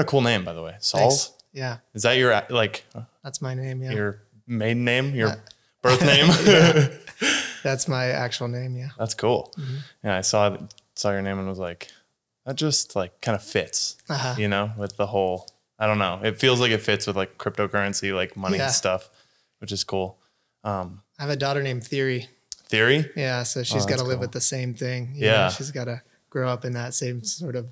got a cool name, by the way. Solve. Thanks. Yeah, Is that your like that's my name. Yeah, your maiden name, your Uh, birth name? that's my actual name. Yeah. That's cool. Mm-hmm. Yeah, I saw saw your name and was like, that just like kind of fits, Uh-huh. you know, with the whole. I don't know. It feels like it fits with like cryptocurrency, like money Yeah. stuff, which is cool. Um, I have a daughter named Theory. theory, Yeah, so she's got to Oh, live cool. with the same thing. you Yeah. know? she's got to grow up in that same sort of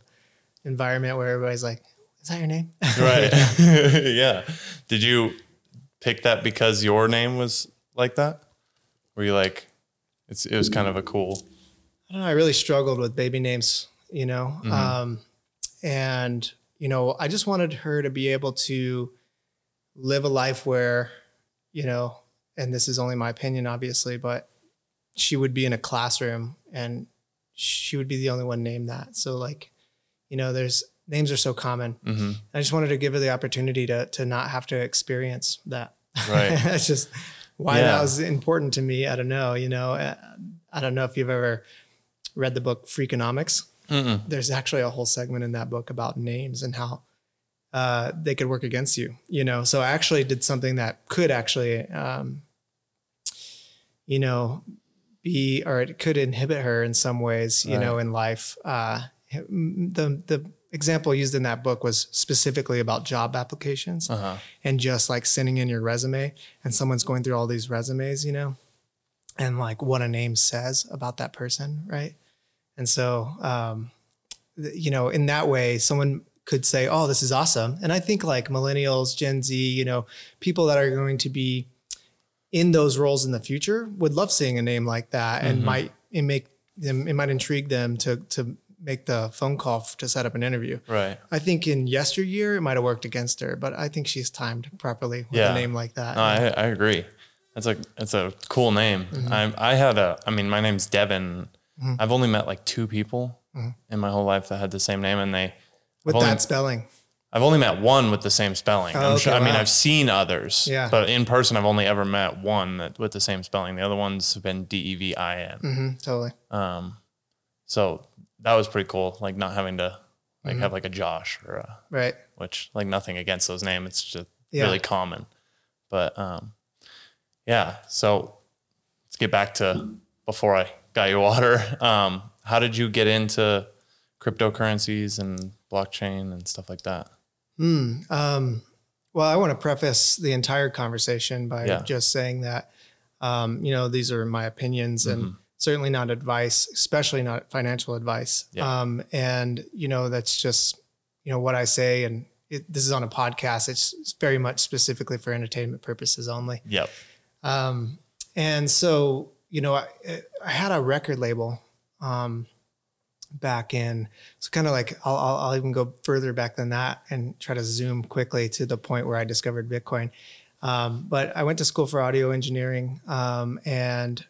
environment where everybody's like, "Is that your name?" right? yeah. Did you pick that because your name was like that? Were you like, it's it was kind of a cool. I don't know. I really struggled with baby names, you know, Mm-hmm. um, and you know, I just wanted her to be able to live a life where, you know, and this is only my opinion, obviously, but she would be in a classroom and she would be the only one named that. So, like, you know, there's names are so common. hmm I just wanted to give her the opportunity to to not have to experience that. Right. That's just why Yeah. that was important to me. I don't know. You know, Uh, I don't know if you've ever read the book Freakonomics. Mm-mm. There's actually a whole segment in that book about names and how uh, they could work against you. You know, so I actually did something that could actually, um, you know, be or it could inhibit her in some ways. You know, in life. Uh, the the example used in that book was specifically about job applications Uh-huh. and just like sending in your resume and someone's going through all these resumes, you know, and like what a name says about that person, right? And so, um, th- you know, in that way, someone could say, "Oh, this is awesome," and I think like millennials, Gen Z, you know, people that are going to be in those roles in the future would love seeing a name like that, and Mhm. might it make them it might intrigue them to to make the phone call to set up an interview. Right. I think in yesteryear it might have worked against her, but I think she's timed properly with Yeah. a name like that. No, I, I agree. That's a it's a cool name. Mm-hmm. I I had a I mean my name's Devon. Mhm. I've only met like two people Mhm. in my whole life that had the same name, and they with I've that spelling. I've only met one with the same spelling. Oh, I'm okay, sure, I mean. I've seen others, Yeah. but in person I've only ever met one that with the same spelling. The other ones have been D E V I N. hmm totally. Um, so that was pretty cool. Like not having to like Mhm. have like a Josh or a Right. which like nothing against those names. It's just Yeah. really common. But um, yeah. So let's get back to before I got your water. Um, how did you get into cryptocurrencies and blockchain and stuff like that? Hmm. Um, well, I want to preface the entire conversation by Yeah. just saying that, um, you know, these are my opinions and Mhm. Certainly not advice, especially not financial advice. Yeah. Um, and, you know, that's just, you know, what I say. And it, this is on a podcast. It's, it's very much specifically for entertainment purposes only. Yep. Um, and so, you know, I, I had a record label um, back in, so kind of like I'll, I'll, I'll even go further back than that and try to zoom quickly to the point where I discovered Bitcoin. Um, but I went to school for audio engineering um, and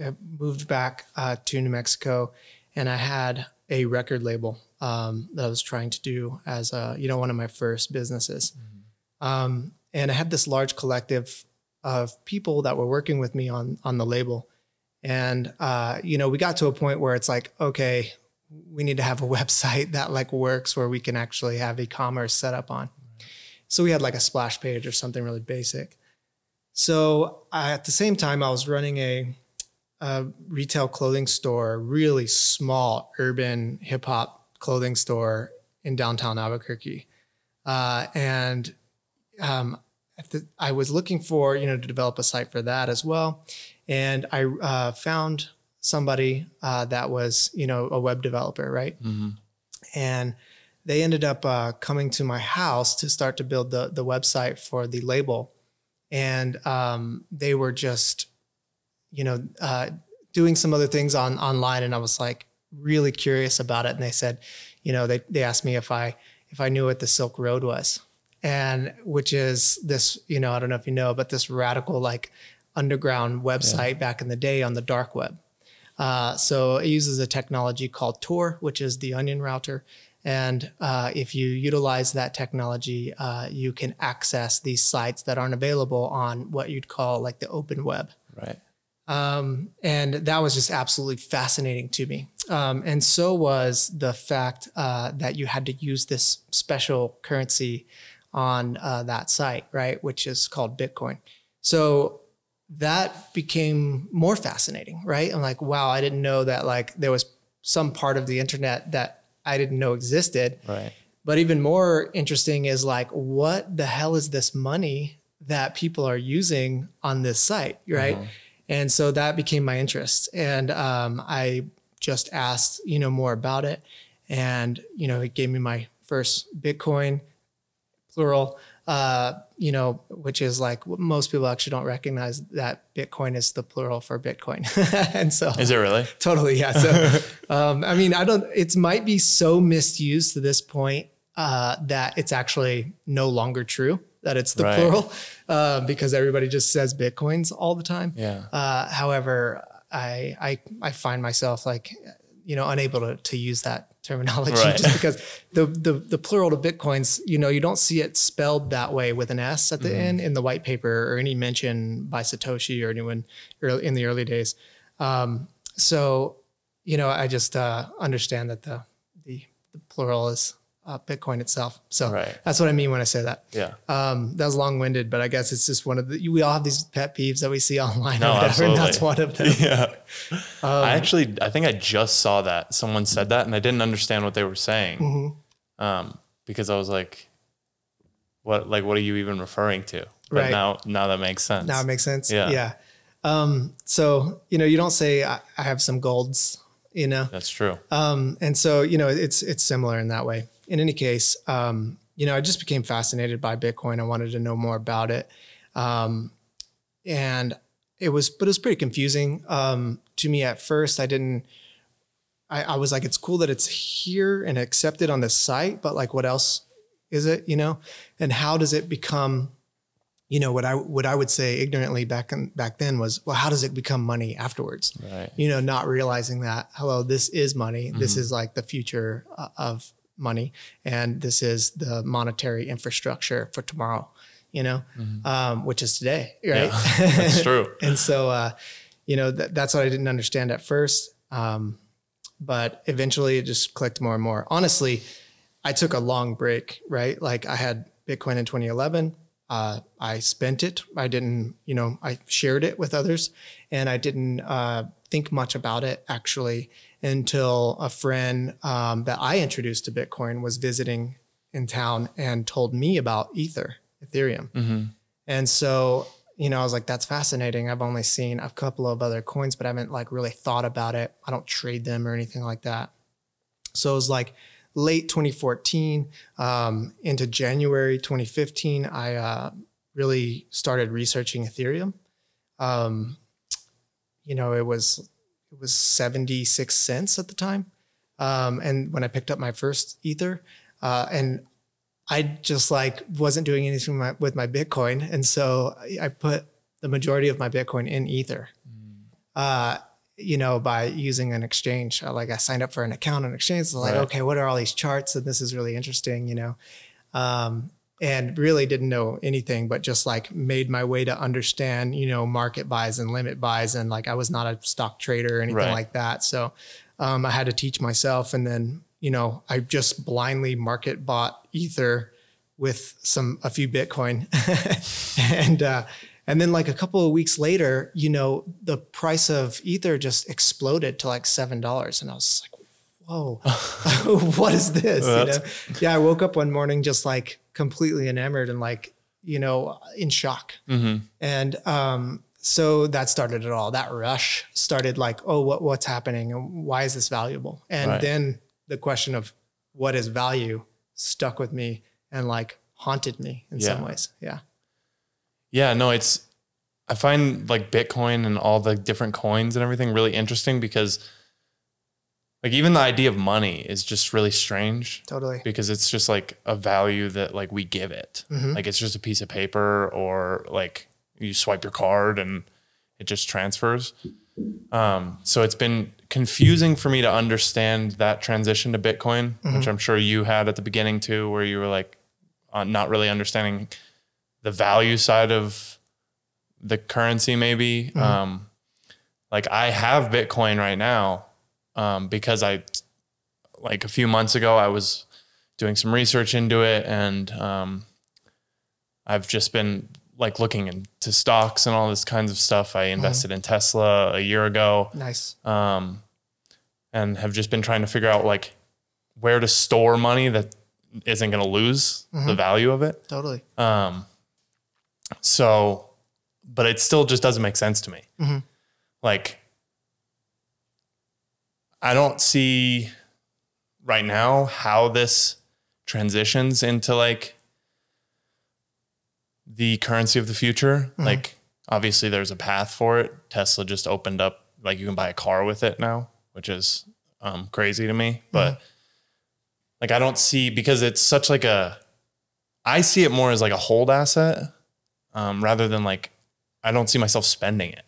I moved back uh, to New Mexico, and I had a record label um, that I was trying to do as a, you know one of my first businesses. Um, and I had this large collective of people that were working with me on on the label, and uh, you know we got to a point where it's like, okay, we need to have a website that like works where we can actually have e-commerce set up on. So we had like a splash page or something really basic. So I, at the same time, I was running a, a retail clothing store, really small urban hip hop clothing store in downtown Albuquerque, uh, and um, the, I was looking for you know to develop a site for that as well, and I uh, found somebody uh, that was you know a web developer, right? hmm and they ended up uh, coming to my house to start to build the the website for the label, and um, they were just, you know, uh, doing some other things on online, and I was like really curious about it, and they said, you know, they they asked me if I if I knew what the Silk Road was, and which is this, you know, I don't know if you know, but this radical like underground website back in the day on the dark web. Uh, so it uses a technology called Tor, which is the onion router. And uh, if you utilize that technology, uh, you can access these sites that aren't available on what you'd call like the open web. Right. Um, and that was just absolutely fascinating to me. Um, and so was the fact uh, that you had to use this special currency on uh, that site, right? Which is called Bitcoin. So that became more fascinating, right? I'm like, wow, I didn't know that like there was some part of the internet that I didn't know existed. Right. But even more interesting is like, what the hell is this money that people are using on this site, right? Mhm. And so that became my interest, and um, I just asked, you know, more about it, and you know, it gave me my first Bitcoin, plural. Uh, you know, which is like most people actually don't recognize that Bitcoin is the plural for Bitcoin, and so Is it really? totally yeah so um, i mean i don't it might be so misused to this point uh, that it's actually no longer true that it's the Right. plural uh, because everybody just says bitcoins all the time Yeah. uh, however I, I i find myself like you know unable to, to use that terminology Right. just because the, the the plural to bitcoins you know you don't see it spelled that way with an s at the Mm-hmm. end in the white paper or any mention by satoshi or anyone early, in the early days um, so you know i just uh, understand that the, the the plural is uh, bitcoin itself so Right. that's what i mean when i say that Yeah. um, that was long-winded but i guess it's just one of the we all have these pet peeves that we see online No, or whatever and that's absolutely. one of them Yeah. Um, I actually, I think I just saw that someone said that, and I didn't understand what they were saying, Mhm. um, because I was like, "What? Like, what are you even referring to?" But Right. now, now that makes sense. Now it makes sense. Yeah. Yeah. Um, so, you know, you don't say I, I have some golds, you know? That's true. Um, and so, you know, it's, it's similar in that way. In any case, um, you know, I just became fascinated by Bitcoin. I wanted to know more about it. Um, and it was, but it was pretty confusing. Um, to me at first, I didn't, I, I was like, it's cool that it's here and accepted on the site, but like, what else is it, you know? And how does it become, you know, what I, what I would say ignorantly back in, back then was, well, how does it become money afterwards? Right. you know, not realizing that, hello, this is money. This is like the future uh, of money. And this is the monetary infrastructure for tomorrow, you know, um, which is today, right? Yeah, that's true. and so, uh, you know, that, that's what I didn't understand at first. Um, but eventually it just clicked more and more. Honestly, I took a long break, right? Like I had Bitcoin in 2011. Uh, I spent it. I didn't, you know, I shared it with others and I didn't uh, think much about it actually until a friend um, that I introduced to Bitcoin was visiting in town and told me about Ether, Ethereum. hmm And so, you know, I was like, that's fascinating. I've only seen a couple of other coins, but I haven't like really thought about it. I don't trade them or anything like that. So it was like late 2014 um, into January 2015, I uh, really started researching Ethereum. Um, you know, it was it was 76 cents at the time. Um, and when I picked up my first Ether, uh, and I just like wasn't doing anything with my, with my Bitcoin, and so I- I put the majority of my Bitcoin in Ether. Uh, you know, by using an exchange, Uh, like I signed up for an account on exchange. So like, Right. okay, what are all these charts? And this is really interesting, you know. Um, and really didn't know anything, but just like made my way to understand, you know, market buys and limit buys, and like I was not a stock trader or anything Right. like that. So um, I had to teach myself, and then you know, I just blindly market bought Ether with some a few Bitcoin, and uh, and then like a couple of weeks later, you know, the price of Ether just exploded to like seven dollars, and I was like, "Whoa, what is this?" You know? Yeah, I woke up one morning just like completely enamored and like you know in shock, hmm and um, so that started it all. That rush started like, "Oh, what what's happening, and why is this valuable?" And Right. then the question of what is value stuck with me and like haunted me in some ways. Yeah. Yeah, no, it's I find like Bitcoin and all the different coins and everything really interesting because like even the idea of money is just really strange Totally. because it's just like a value that like we give it. Mhm. Like it's just a piece of paper or like you swipe your card and it just transfers. Um, so it's been confusing for me to understand that transition to Bitcoin, which I'm sure you had at the beginning too, where you were like uh, not really understanding the value side of the currency, maybe. Um, like I have Bitcoin right now um, because I, like a few months ago, I was doing some research into it and um, I've just been like looking into stocks and all this kinds of stuff. I invested in Tesla a year ago Nice. um, and have just been trying to figure out like where to store money that isn't going to lose the value of it. Totally. Um, so, but it still just doesn't make sense to me. Mhm. Like, I don't see right now how this transitions into like the currency of the future. Like, obviously, there's a path for it. Tesla just opened up, like, you can buy a car with it now, which is um, crazy to me. But like, I don't see because it's such like a, I see it more as like a hold asset um, rather than like I don't see myself spending it.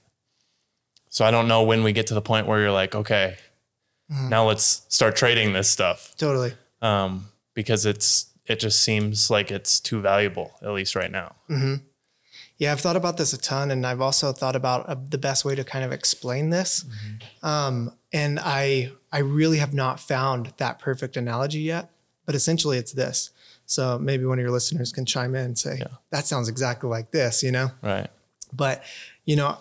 So I don't know when we get to the point where you're like, okay, now let's start trading this stuff Totally. um, because it's it just seems like it's too valuable at least right now. Yeah, I've thought about this a ton, and I've also thought about uh, the best way to kind of explain this. Um, and I I really have not found that perfect analogy yet. But essentially, it's this. So maybe one of your listeners can chime in and say, "That sounds exactly like this," you know. Right. But you know,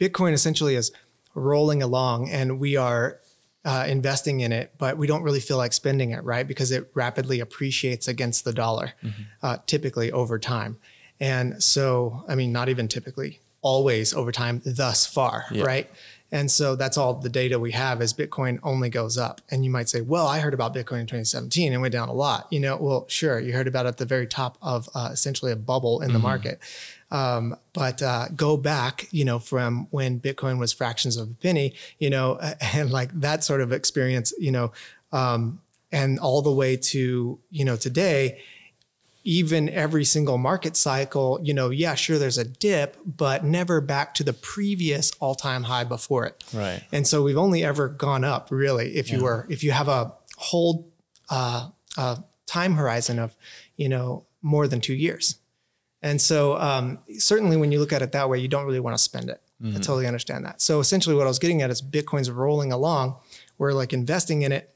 Bitcoin essentially is rolling along, and we are uh, investing in it, but we don't really feel like spending it, right? Because it rapidly appreciates against the dollar, uh, typically over time. And so, I mean, not even typically, always over time thus far, right? And so that's all the data we have is Bitcoin only goes up. And you might say, well, I heard about Bitcoin in 2017 and went down a lot. You know, well, sure, you heard about it at the very top of uh, essentially a bubble in the market. Um, but uh, go back, you know, from when Bitcoin was fractions of a penny, you know, and like that sort of experience, you know, um, and all the way to, you know, today, even every single market cycle, you know, yeah, sure, there's a dip, but never back to the previous all time high before it. Right. And so we've only ever gone up, really, if you were, if you have a whole uh, uh, time horizon of, you know, more than two years. And so um, certainly when you look at it that way, you don't really want to spend it. I totally understand that. So essentially what I was getting at is Bitcoin's rolling along. We're like investing in it.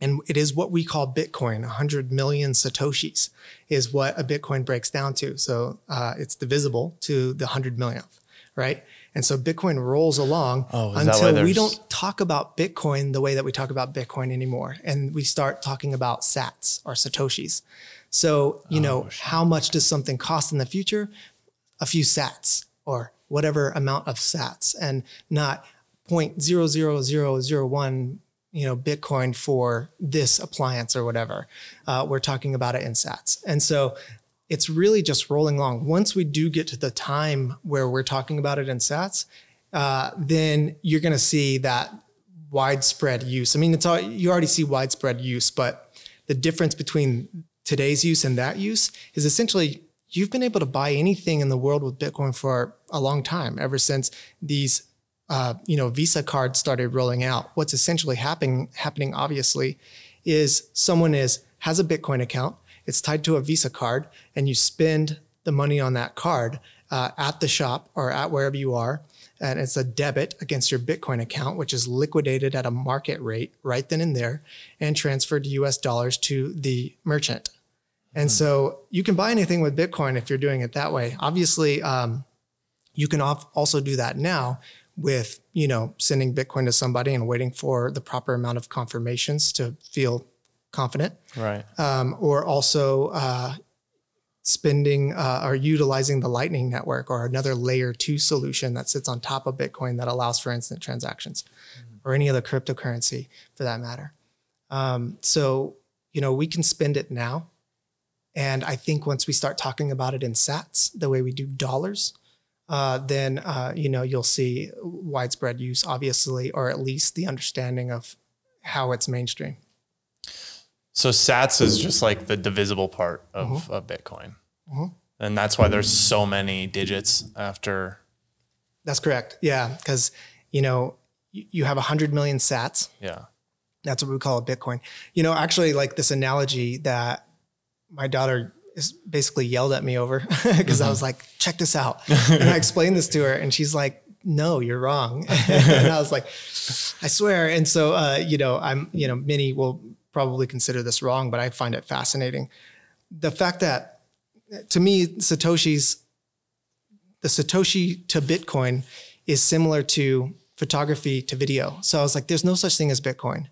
And it is what we call Bitcoin, 100 million Satoshis is what a Bitcoin breaks down to. So uh, it's divisible to the 100 millionth, right? And so Bitcoin rolls along Oh, is that why until we don't talk about Bitcoin the way that we talk about Bitcoin anymore. And we start talking about sats or Satoshis. So, you know, Oh, how much does something cost in the future? A few sats or whatever amount of sats and not 0.00001 you know bitcoin for this appliance or whatever. Uh, we're talking about it in sats. And so it's really just rolling along. Once we do get to the time where we're talking about it in sats uh, then you're going to see that widespread use. I mean it's all you already see widespread use but the difference between today's use and that use is essentially you've been able to buy anything in the world with Bitcoin for a long time, ever since these, uh, you know, Visa cards started rolling out. What's essentially happening, happening obviously, is someone is has a Bitcoin account. It's tied to a Visa card, and you spend the money on that card uh, at the shop or at wherever you are, and it's a debit against your Bitcoin account, which is liquidated at a market rate right then and there, and transferred to U.S. dollars to the merchant. And so you can buy anything with Bitcoin if you're doing it that way. Obviously, um, you can also do that now with you know sending Bitcoin to somebody and waiting for the proper amount of confirmations to feel confident, Right. um, or also uh, spending uh, or utilizing the Lightning Network or another layer two solution that sits on top of Bitcoin that allows for instant transactions, or any other cryptocurrency for that matter. Um, so you know we can spend it now. And I think once we start talking about it in sats, the way we do dollars, uh, then uh, you know you'll see widespread use, obviously, or at least the understanding of how it's mainstream. So Sats is just like the divisible part of, of Bitcoin. And that's why there's so many digits after. That's correct. Yeah, because you know you, you have hundred million sats. Yeah. That's what we call a Bitcoin. You know, actually, like this analogy that my daughter is basically yelled at me over because I was like, check this out. and I explained this to her, and she's like, no, you're wrong. and I was like, I swear. And so, uh, you know, I'm, you know, many will probably consider this wrong, but I find it fascinating. The fact that to me, Satoshi's, the Satoshi to Bitcoin is similar to photography to video. So I was like, there's no such thing as Bitcoin.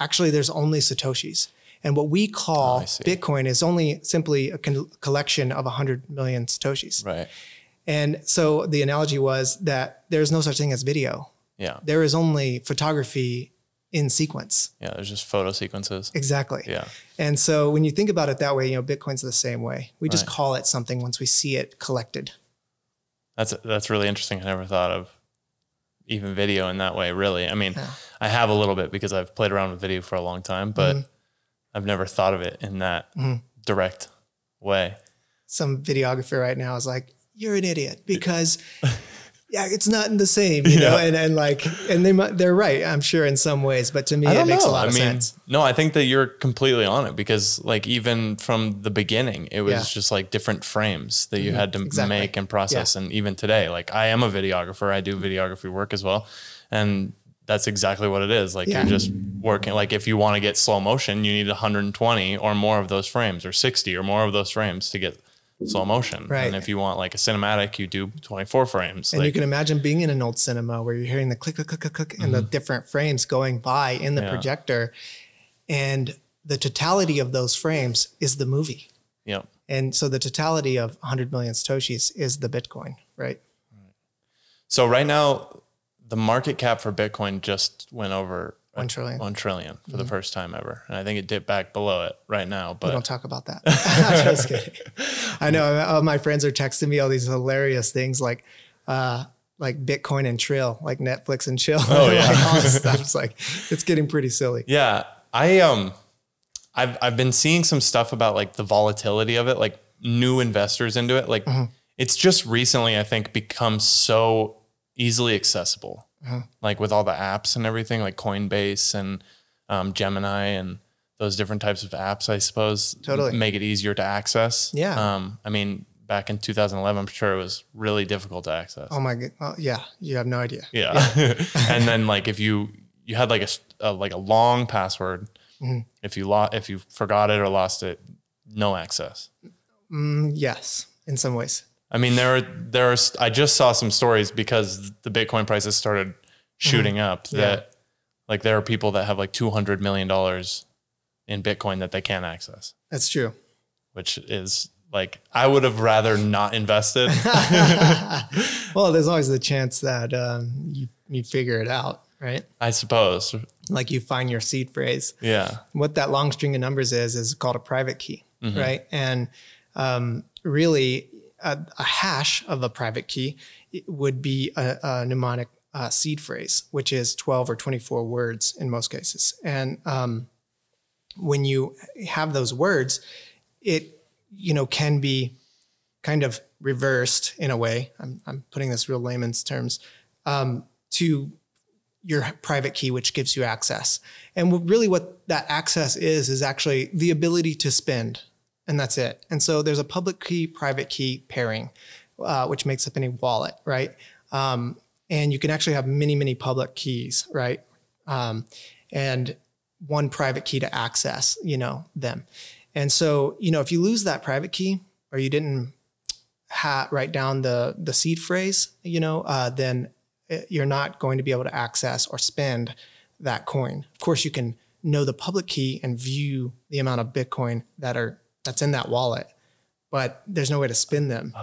Actually, there's only Satoshis. And what we call Oh, Bitcoin is only simply a con- collection of 100 million Satoshis. Right. And so the analogy was that there's no such thing as video. Yeah. There is only photography in sequence. Yeah. There's just photo sequences. Exactly. Yeah. And so when you think about it that way, you know, Bitcoin's the same way. We just Right. call it something once we see it collected. That's that's really interesting. I never thought of even video in that way. Really, I mean, Yeah. I have a little bit because I've played around with video for a long time, but Mm-hmm. I've never thought of it in that mm-hmm. direct way. Some videographer right now is like, you're an idiot because yeah, it's not the same, you know, and, and like, and they might, they're right, I'm sure in some ways, but to me, it makes know. a lot I of mean, sense. no, I think that you're completely on it because, like, even from the beginning, it was Yeah. just like different frames that you mm-hmm. had to exactly. make and process. And even today, like, I am a videographer, I do videography work as well. And that's exactly what it is. Like, Yeah. you're just working. Like, if you want to get slow motion, you need 120 or more of those frames, or 60 or more of those frames to get slow motion. Right. And if you want like a cinematic, you do 24 frames. And you can imagine being in an old cinema where you're hearing the click, click, click, click, click, and the different frames going by in the Mm-hmm. Yeah. projector. And the totality of those frames is the movie. yeah. And so the totality of 100 million Satoshis is the Bitcoin, right? So right now, the market cap for Bitcoin just went over One trillion. Mm-hmm. One trillion for the first time ever, and I think it dipped back below it right now. We But don't talk about that. Just kidding. I know all my friends are texting me all these hilarious things like, uh, like Bitcoin and Trill, like Netflix and Chill. Oh, yeah. like all this stuff. It's like it's getting pretty silly. yeah, I um, I've I've been seeing some stuff about like the volatility of it, like new investors into it. Like Mm-hmm. it's just recently, I think, become so easily accessible. Mm-hmm. Like with all the apps and everything, like Coinbase and um, Gemini and those different types of apps, I suppose, Totally. make it easier to access. Yeah. Um, I mean, back in 2011, I'm sure it was really difficult to access. Oh my god. Oh, yeah, you have no idea. Yeah. and then like if you you had like a like a long password, Mm-hmm. if you lost if you forgot it or lost it, no access. Mm, yes, in some ways. I mean there are there are I just saw some stories because the Bitcoin prices started shooting up Mm-hmm. Yeah. that like there are people that have like 200 million dollars in Bitcoin that they can't access, That's true. which is like I would have rather not invested. well, there's always the chance that um, you you figure it out, right? I suppose. Like you find your seed phrase. Yeah. what that long string of numbers is is called a private key, Mm-hmm. right? And um, really, a, a hash of a private key would be a, a mnemonic uh, seed phrase, which is twelve or twenty-four words in most cases. And um, when you have those words, it you know can be kind of reversed in a way. I'm, I'm putting this real layman's terms um, to your private key, which gives you access. And really, what that access is, is actually the ability to spend, and that's it. And so there's a public key, private key pairing, uh, which makes up any wallet, right? Um, and you can actually have many, many public keys, right? Um, and one private key to access, you know, them. And so, you know, if you lose that private key or you didn't ha- write down the the seed phrase, you know, uh, then uh, you're not going to be able to access or spend that coin. Of course, you can know the public key and view the amount of Bitcoin that are that's in that wallet, but there's no way to spin them.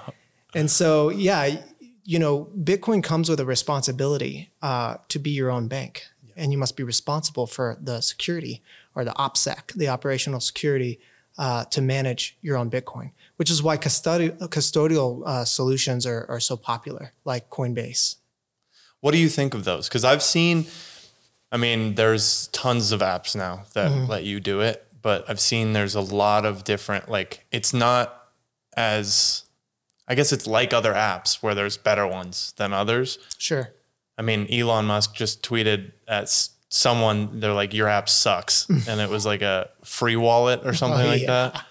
and so, yeah, you know, Bitcoin comes with a responsibility uh, to be your own bank, and you must be responsible for the security or the OPSEC, the operational security, uh, to manage your own Bitcoin. Which is why custodial custodial uh, solutions are, are so popular, like Coinbase. What do you think of those? Because I've seen, I mean, there's tons of apps now that Mm-hmm. let you do it, but I've seen there's a lot of different, like, it's not as, I guess it's like other apps where there's better ones than others. Sure. I mean, Elon Musk just tweeted at someone, they're like, your app sucks. and it was like a free wallet or something Oh, like yeah. that.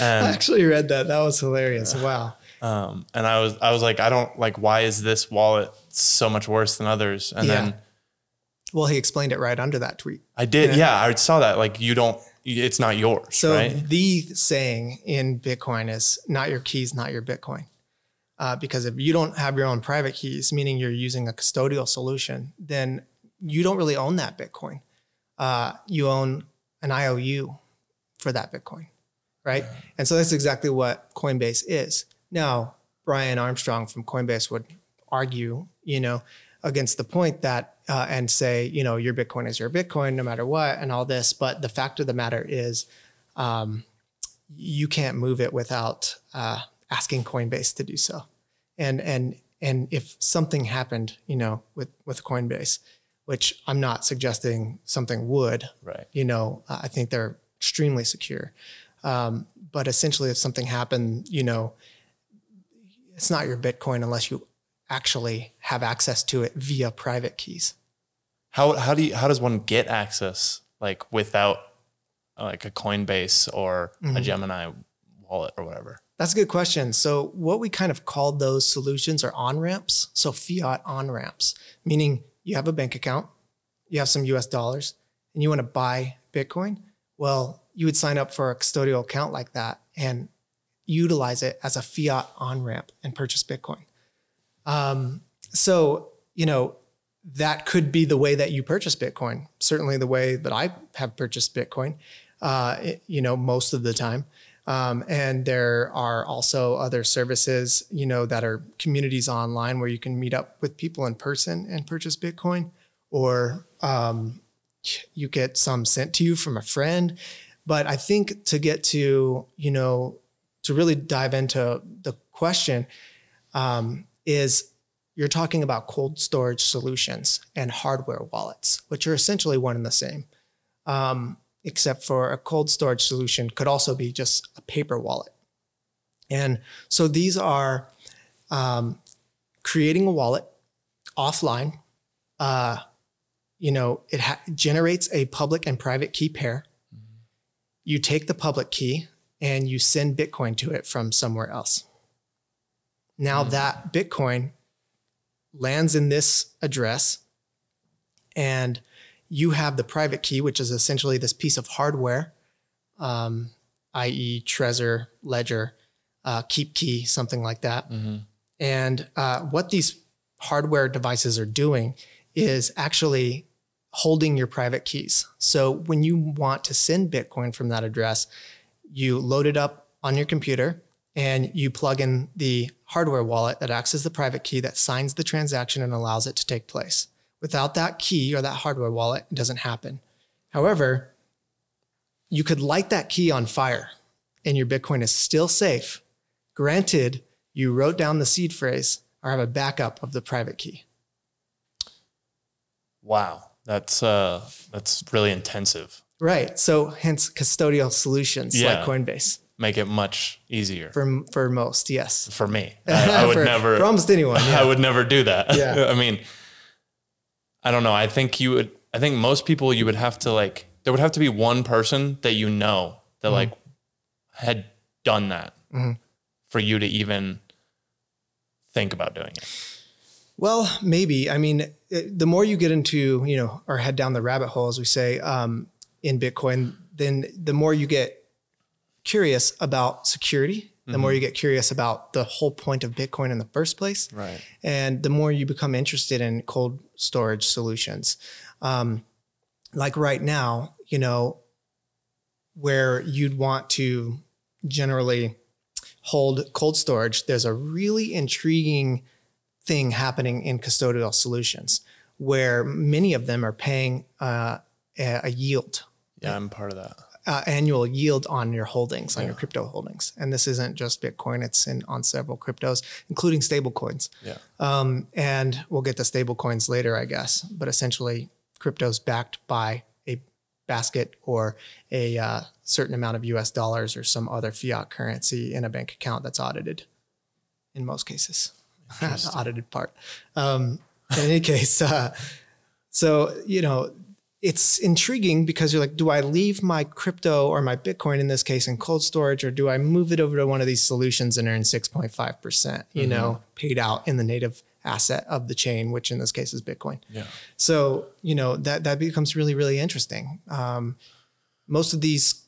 I actually read that. That was hilarious. Wow. Um, and I was I was like, I don't like why is this wallet so much worse than others? And Yeah. then Well, he explained it right under that tweet. I did, yeah, I saw that. Like you don't, it's not yours, So right? the saying in Bitcoin is not your keys, not your Bitcoin. Uh, because if you don't have your own private keys, meaning you're using a custodial solution, then you don't really own that Bitcoin. Uh, you own an IOU for that Bitcoin, right? And so that's exactly what Coinbase is. Now, Brian Armstrong from Coinbase would argue, you know, against the point that uh, and say, you know, your Bitcoin is your Bitcoin no matter what, and all this. But the fact of the matter is, um, you can't move it without uh, asking Coinbase to do so. And and and if something happened, you know, with with Coinbase, which I'm not suggesting something would, right. you know, I think they're extremely secure. Um, but essentially, if something happened, you know, it's not your Bitcoin unless you actually have access to it via private keys. How how do you how does one get access like without like a Coinbase or a Mhm. Gemini wallet or whatever? That's a good question. So, what we kind of called those solutions are on ramps. So, fiat on ramps, meaning you have a bank account, you have some US dollars, and you want to buy Bitcoin. Well, you would sign up for a custodial account like that and utilize it as a fiat on ramp and purchase Bitcoin. Um, so, you know, that could be the way that you purchase Bitcoin. Certainly, the way that I have purchased Bitcoin, uh, it- you know, most of the time. Um, and there are also other services, you know, that are communities online where you can meet up with people in person and purchase Bitcoin, or um, you get some sent to you from a friend. But I think to get to, you know, to really dive into the question um, is you're talking about cold storage solutions and hardware wallets, which are essentially one and the same. Um, except for a cold storage solution could also be just a paper wallet. And so these are um, creating a wallet offline. Uh, you know, it ha- generates a public and private key pair. You take the public key and you send Bitcoin to it from somewhere else. Now Mm. that Bitcoin lands in this address and you have the private key, which is essentially this piece of hardware, um, i.e., Trezor, Ledger, uh, KeepKey, something like that. Mm-hmm. And uh, what these hardware devices are doing is actually holding your private keys. So when you want to send Bitcoin from that address, you load it up on your computer and you plug in the hardware wallet that acts as the private key that signs the transaction and allows it to take place. Without that key or that hardware wallet, it doesn't happen. However, you could light that key on fire and your Bitcoin is still safe. Granted, you wrote down the seed phrase or have a backup of the private key. Wow, that's uh that's really intensive. Right. So hence custodial solutions Yeah. like Coinbase Make it much easier for, for most, yes. For me. I, I would for, never. for almost anyone. I would never do that. Yeah. I mean, I don't know. I think you would. I think most people you would have to like. There would have to be one person that you know that Mm-hmm. like had done that Mhm. for you to even think about doing it. Well, maybe. I mean, it, the more you get into, you know, or head down the rabbit hole, as we say, um, in Bitcoin, then the more you get curious about security, the more you get curious about the whole point of Bitcoin in the first place. Right. and the more you become interested in cold storage solutions um, like right now you know where you'd want to generally hold cold storage there's a really intriguing thing happening in custodial solutions where many of them are paying uh, a, a yield Yeah, I'm part of that. Uh, annual yield on your holdings, on your crypto holdings. And this isn't just Bitcoin; it's in on several cryptos, including stable coins. Yeah. Um, and we'll get to stable coins later, I guess. But essentially, cryptos backed by a basket or a uh, certain amount of U.S. dollars or some other fiat currency in a bank account that's audited. In most cases, the audited part. Um, in any case, uh, so you know it's intriguing because you're like, do I leave my crypto or my Bitcoin in this case in cold storage, or do I move it over to one of these solutions and earn 6.5%, percent you mm-hmm. know, paid out in the native asset of the chain, which in this case is Bitcoin. Yeah. So, you know, that, that becomes really, really interesting. Um, most of these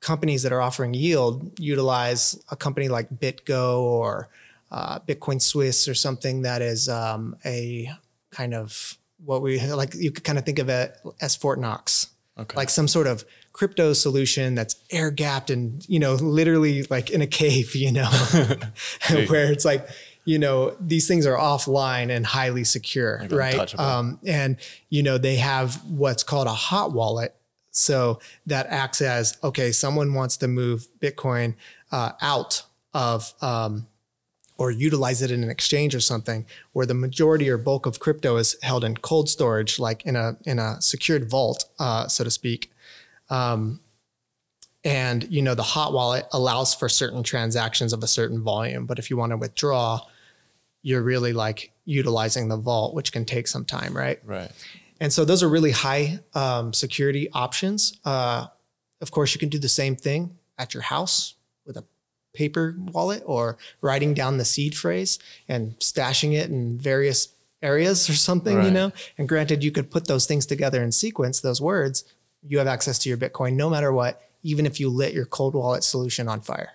companies that are offering yield utilize a company like BitGo or uh, Bitcoin Suisse or something that is um, a kind of what we like you could kind of think of it as Fort Knox. Okay. Like some sort of crypto solution that's air gapped and, you know, literally like in a cave, you know, where it's like, you know, these things are offline and highly secure, right? Um, and, you know, they have what's called a hot wallet. So that acts as, okay, someone wants to move Bitcoin uh, out of um, or utilize it in an exchange or something where the majority or bulk of crypto is held in cold storage, like in a in a secured vault, uh, so to speak. Um, and you know the hot wallet allows for certain transactions of a certain volume, but if you want to withdraw, you're really like utilizing the vault, which can take some time, right? Right. And so those are really high um, security options. Uh, of course, you can do the same thing at your house paper wallet or writing down the seed phrase and stashing it in various areas or something, right. you know? And granted, you could put those things together in sequence, those words, you have access to your Bitcoin no matter what, even if you lit your cold wallet solution on fire.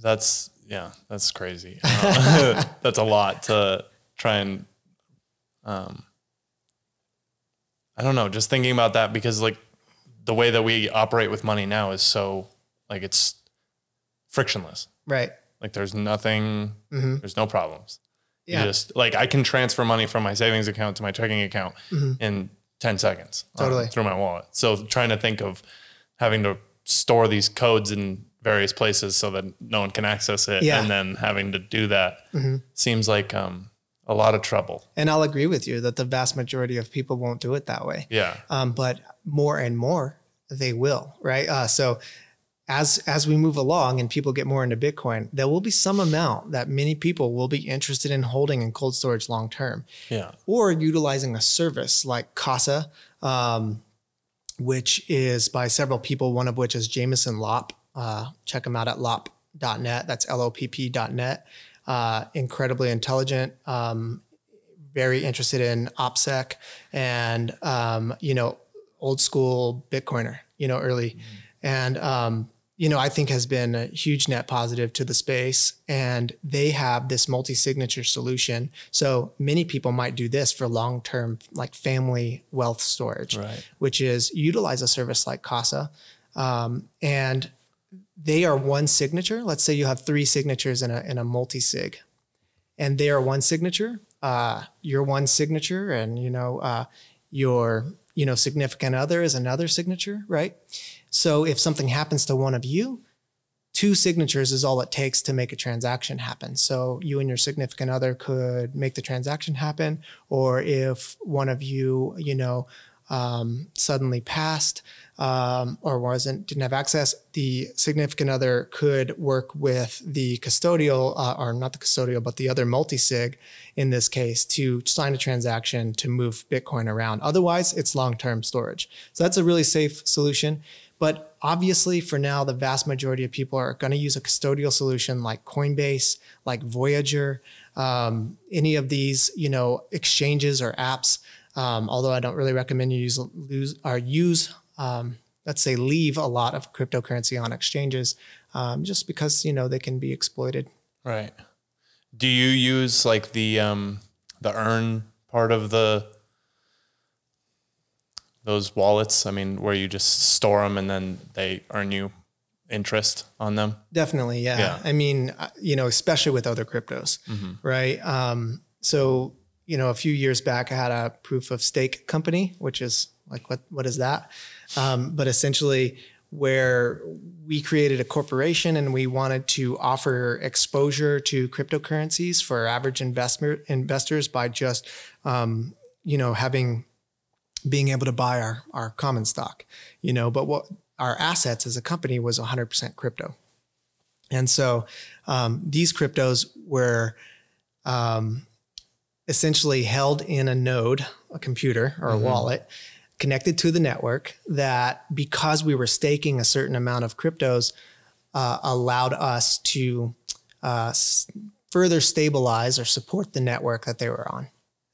That's, yeah, that's crazy. Uh, that's a lot to try and, um, I don't know, just thinking about that because like the way that we operate with money now is so like it's frictionless. Right. Like there's nothing, mm-hmm. there's no problems. Yeah. You just like I can transfer money from my savings account to my checking account mm-hmm. in 10 seconds. Um, totally. Um, through my wallet. So trying to think of having to store these codes in various places so that no one can access it yeah. and then having to do that mm-hmm. seems like um, a lot of trouble. And I'll agree with you that the vast majority of people won't do it that way. Yeah. Um, but more and more they will, right? Uh, so as as we move along and people get more into Bitcoin, there will be some amount that many people will be interested in holding in cold storage long term. Yeah. Or utilizing a service like Casa, um, which is by several people, one of which is Jameson Lopp. Uh, check him out at lopp.net. That's L-O-P-P.net. Uh, incredibly intelligent, um, very interested in OPSEC and, um, you know, old school Bitcoiner, you know, early. Mm-hmm. And, um, you know, I think has been a huge net positive to the space. And they have this multi signature solution. So many people might do this for long term, like family wealth storage, right. which is utilize a service like Casa. Um, and they are one signature. Let's say you have three signatures in a, in a multi sig, and they are one signature. Uh, your one signature, and you know, uh, your you know significant other is another signature, right? So if something happens to one of you, two signatures is all it takes to make a transaction happen. So you and your significant other could make the transaction happen, or if one of you, you know, um, suddenly passed um, or wasn't didn't have access, the significant other could work with the custodial, uh, or not the custodial, but the other multi-sig in this case to sign a transaction to move Bitcoin around. Otherwise, it's long-term storage. So that's a really safe solution. But obviously, for now, the vast majority of people are going to use a custodial solution like Coinbase, like Voyager, um, any of these, you know, exchanges or apps. Um, although I don't really recommend you use lose or use, um, let's say, leave a lot of cryptocurrency on exchanges, um, just because you know they can be exploited. Right. Do you use like the um, the earn part of the those wallets? I mean, where you just store them and then they earn you interest on them? Definitely, yeah. yeah. I mean, uh, you know, especially with other cryptos, mm-hmm. right? Um, so, you know, a few years back, I had a proof of stake company, which is like, what what is that? Um, but essentially, where we created a corporation and we wanted to offer exposure to cryptocurrencies for average investment investors by just, um, you know, having being able to buy our, our common stock, you know, but what our assets as a company was 100% crypto. And so um, these cryptos were, um, essentially held in a node, a computer or a Mhm. wallet connected to the network that because we were staking a certain amount of cryptos uh, allowed us to uh, further stabilize or support the network that they were on.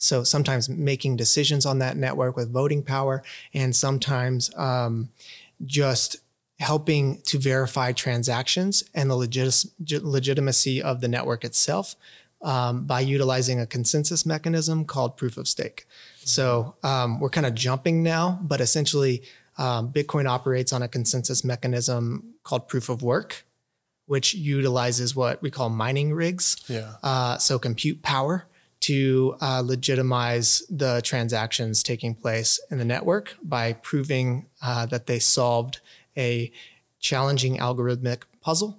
So sometimes making decisions on that network with voting power, and sometimes um, just helping to verify transactions and the legis- legitimacy of the network itself um, by utilizing a consensus mechanism called proof of stake. So um, we're kind of jumping now, but essentially, um, Bitcoin operates on a consensus mechanism called proof of work, which utilizes what we call mining rigs. Yeah. Uh, so compute power to uh, legitimize the transactions taking place in the network by proving uh, that they solved a challenging algorithmic puzzle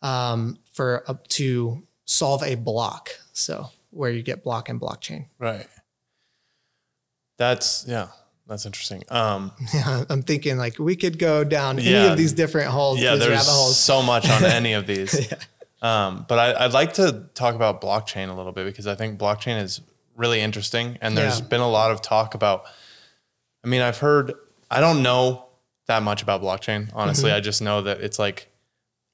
um, for up to solve a block. So where you get block and blockchain. Right. That's yeah. That's interesting. Um, Yeah, I'm thinking like we could go down any of these different holes, yeah, there's holes. so much on any of these. Yeah. Um, but I, I'd like to talk about blockchain a little bit because I think blockchain is really interesting, and there's Yeah. been a lot of talk about. I mean, I've heard. I don't know that much about blockchain. Honestly, Mm-hmm. I just know that it's like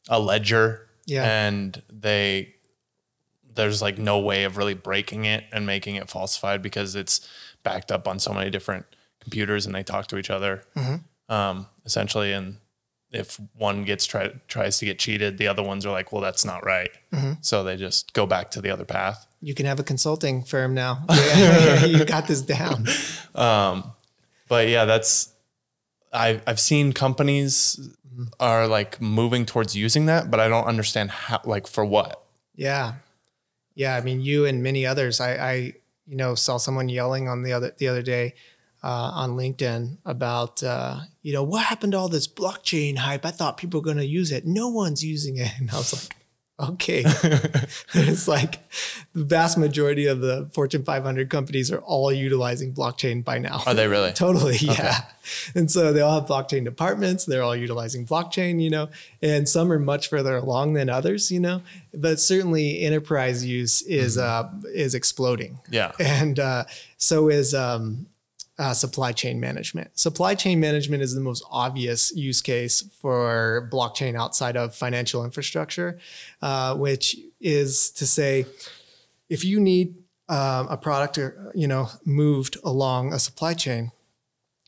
a ledger, Yeah. and they there's like no way of really breaking it and making it falsified because it's backed up on so many different computers and they talk to each other Mhm. um, essentially and if one gets try, tries to get cheated the other ones are like well that's not right Mhm. so they just go back to the other path You can have a consulting firm now. Yeah, you got this down. um, but yeah that's I've i've seen companies are like moving towards using that but i don't understand how like for what Yeah. Yeah. I mean, you and many others. I, I you know, saw someone yelling on the other the other day uh, on LinkedIn about uh, you know, what happened to all this blockchain hype? I thought people were gonna use it. No one's using it. And I was like, okay. it's like the vast majority of the Fortune 500 companies are all utilizing blockchain by now. are they really Totally, yeah. And so they all have blockchain departments. They're all utilizing blockchain, you know, and some are much further along than others, you know. But certainly, enterprise use is uh, is exploding, yeah and uh, so is um, uh, supply chain management. Supply chain management is the most obvious use case for blockchain outside of financial infrastructure, uh, which is to say, if you need um, a product or you know moved along a supply chain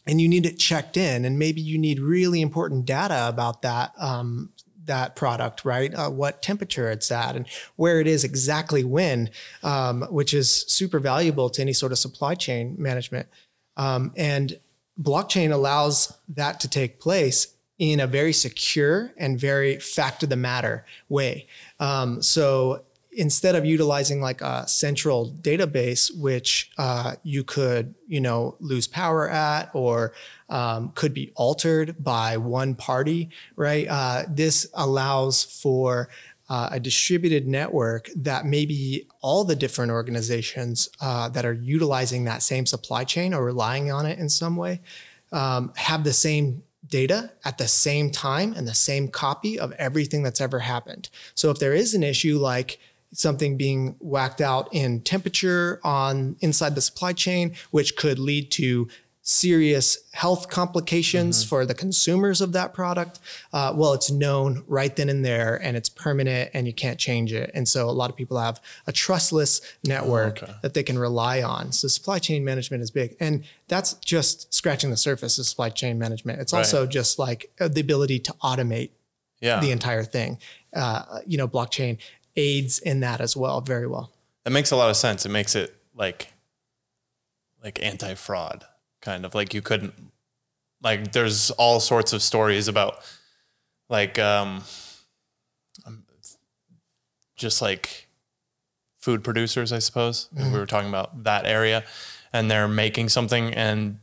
and you need it checked in and maybe you need really important data about that um, that product right uh, what temperature it's at and where it is exactly when um, which is super valuable to any sort of supply chain management um, and blockchain allows that to take place in a very secure and very fact of the matter way um, so instead of utilizing like a central database, which uh, you could, you know, lose power at or um, could be altered by one party, right? Uh, this allows for uh, a distributed network that maybe all the different organizations uh, that are utilizing that same supply chain or relying on it in some way um, have the same data at the same time and the same copy of everything that's ever happened. So if there is an issue like something being whacked out in temperature on inside the supply chain, which could lead to serious health complications for the consumers of that product, uh, well, it's known right then and there, and it's permanent, and you can't change it. And so, a lot of people have a trustless network okay. that they can rely on. So, supply chain management is big, and that's just scratching the surface of supply chain management. It's Right. also just like uh, the ability to automate yeah the entire thing. Uh, you know, blockchain aids in that as well, very well. That makes a lot of sense. It makes it like like anti-fraud kind of like you couldn't like there's all sorts of stories about like um um, just like food producers, I suppose. We were talking about that area and they're making something and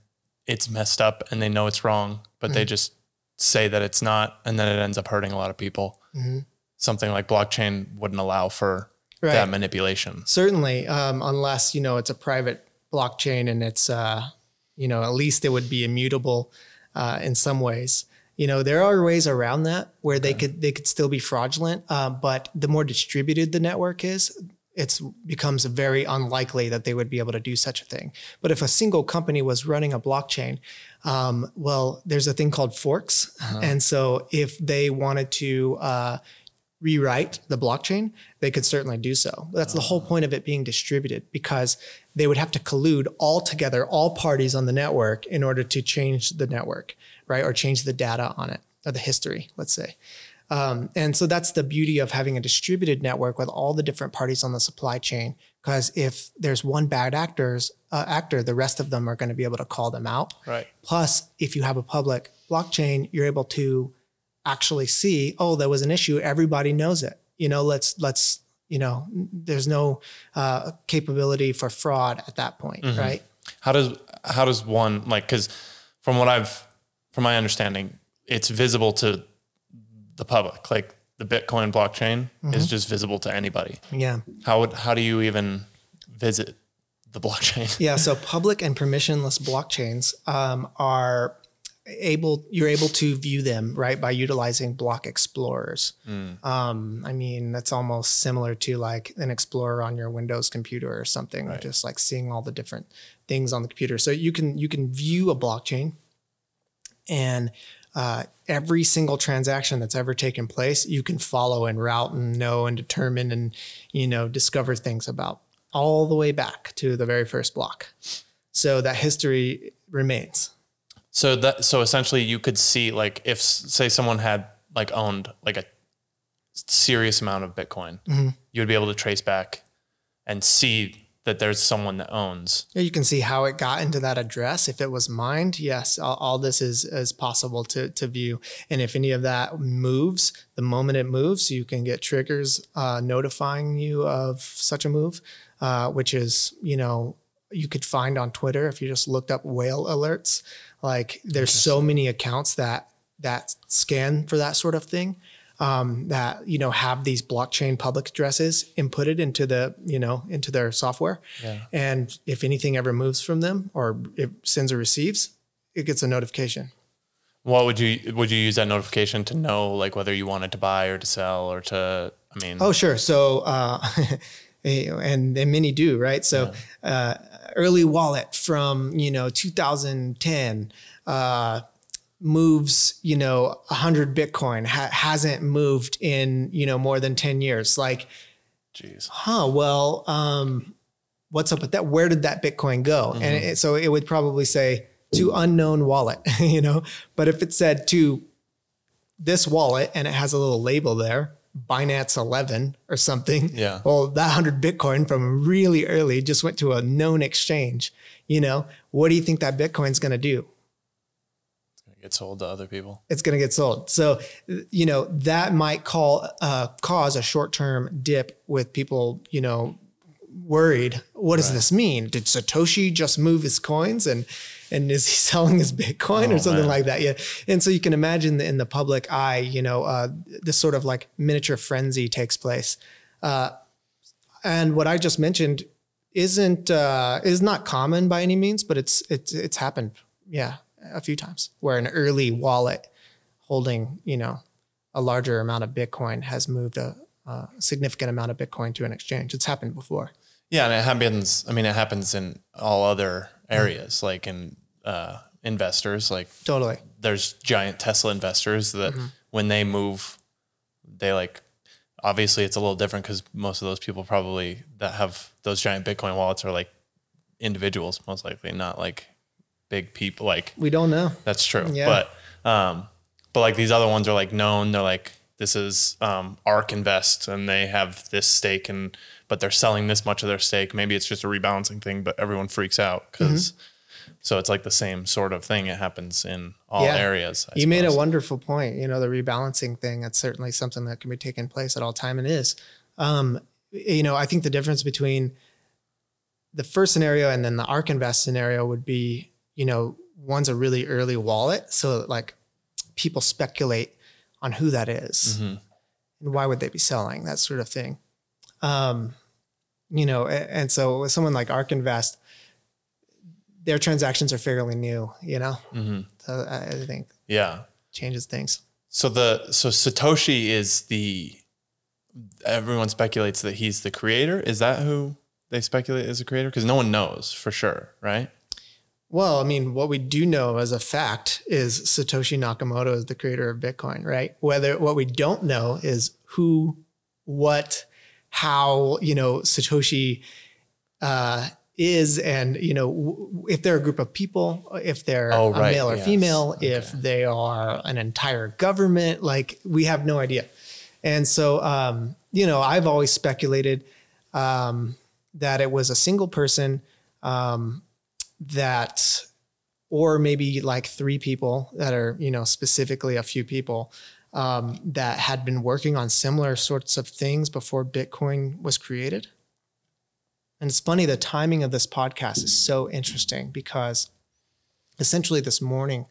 it's messed up and they know it's wrong, but they just say that it's not and then it ends up hurting a lot of people. Mhm. Something like blockchain wouldn't allow for Right. that manipulation. Certainly, um, unless you know it's a private blockchain and it's uh, you know at least it would be immutable uh, in some ways. You know there are ways around that where they could they could still be fraudulent, uh, but the more distributed the network is, it's becomes very unlikely that they would be able to do such a thing. But if a single company was running a blockchain, um, well, there's a thing called forks, and so if they wanted to uh, rewrite the blockchain, they could certainly do so. That's the whole point of it being distributed because they would have to collude all together, all parties on the network, in order to change the network, right, or change the data on it or the history, let's say. Um, and so that's the beauty of having a distributed network with all the different parties on the supply chain. Because if there's one bad actors uh, actor, the rest of them are going to be able to call them out. Right. Plus, if you have a public blockchain, you're able to actually see, oh, there was an issue. Everybody knows it. You know, let's let's you know, there's no uh, capability for fraud at that point, right? How does how does one like because from what I've from my understanding, it's visible to the public. Like the Bitcoin blockchain is just visible to anybody. Yeah. How would how do you even visit the blockchain? Yeah, so public and permissionless blockchains um, are able you're able to view them right by utilizing block explorers. Um, I mean that's almost similar to like an explorer on your Windows computer or something, Right. just like seeing all the different things on the computer. So you can you can view a blockchain and uh, every single transaction that's ever taken place, you can follow and route and know and determine and you know discover things about all the way back to the very first block. So that history remains. So that so essentially you could see like if say someone had like owned like a serious amount of Bitcoin, Mm-hmm. you would be able to trace back and see that there's someone that owns. Yeah, You can see how it got into that address. If it was mined, yes, all, all this is is possible to to view. And if any of that moves, the moment it moves, you can get triggers uh, notifying you of such a move, uh, which is you know you could find on Twitter if you just looked up whale alerts. Like there's so many accounts that that scan for that sort of thing um, that you know have these blockchain public addresses inputted into the you know into their software. Yeah. and if anything ever moves from them or it sends or receives it gets a notification. What would you would you use that notification to know like whether you wanted to buy or to sell or to I mean? Oh sure. So uh, and, and many do right? So uh, early wallet from you know 2010 uh, moves you know 100 bitcoin ha- hasn't moved in you know more than 10 years like jeez. huh, well, um, what's up with that? Where did that Bitcoin go? And it, so it would probably say to unknown wallet, you know, but if it said to this wallet and it has a little label there, Binance 11 or something, Yeah. well, that 100 Bitcoin from really early just went to a known exchange, you know, what do you think that Bitcoin's going to do? It's going to get sold to other people. it's going to get sold. So, you know, that might call uh, cause a short term dip with people, you know, worried. What does this mean? Did Satoshi just move his coins and and is he selling his Bitcoin or Oh, something man. like that? Yeah. And so you can imagine in the public eye, you know, uh, this sort of like miniature frenzy takes place. Uh, and what I just mentioned isn't uh, is not common by any means, but it's it's it's happened, yeah, a few times where an early wallet holding you know a larger amount of Bitcoin has moved a, a significant amount of Bitcoin to an exchange. It's happened before. Yeah, and it happens. I mean, it happens in all other areas, like in uh, investors. Like Totally. there's giant Tesla investors that when they move, they like. Obviously, it's a little different because most of those people probably that have those giant Bitcoin wallets are like individuals, most likely, not like big people. Like We don't know. That's true. Yeah. But um, but like these other ones are like known. They're like this is um, Ark Invest, and they have this stake, and but they're selling this much of their stake. Maybe it's just a rebalancing thing, but everyone freaks out because. So it's like the same sort of thing. It happens in all Yeah. areas. I you made a wonderful point. You know, the rebalancing thing, that's certainly something that can be taking place at all time and is. Um, you know, I think the difference between the first scenario and then the ARK Invest scenario would be, you know, one's a really early wallet. So like people speculate on who that is Mhm. and why would they be selling, that sort of thing. Um, you know, and so with someone like ARK Invest, their transactions are fairly new, you know? Mhm. So I I think Yeah. changes things. So the so Satoshi is the everyone speculates that he's the creator. Is that who they speculate is the creator? Because no one knows for sure, right? Well, I mean, what we do know as a fact is Satoshi Nakamoto is the creator of Bitcoin, right? Whether what we don't know is who, what, how, you know, Satoshi uh, is, and you know, w- if they're a group of people, if they're Oh, a right, male or yes. female, if they are an entire government, like we have no idea. And so, um, you know, I've always speculated um, that it was a single person. Um, that or maybe like three people that are you know specifically a few people um, that had been working on similar sorts of things before bitcoin was created. And it's funny the timing of this podcast is so interesting because essentially this morning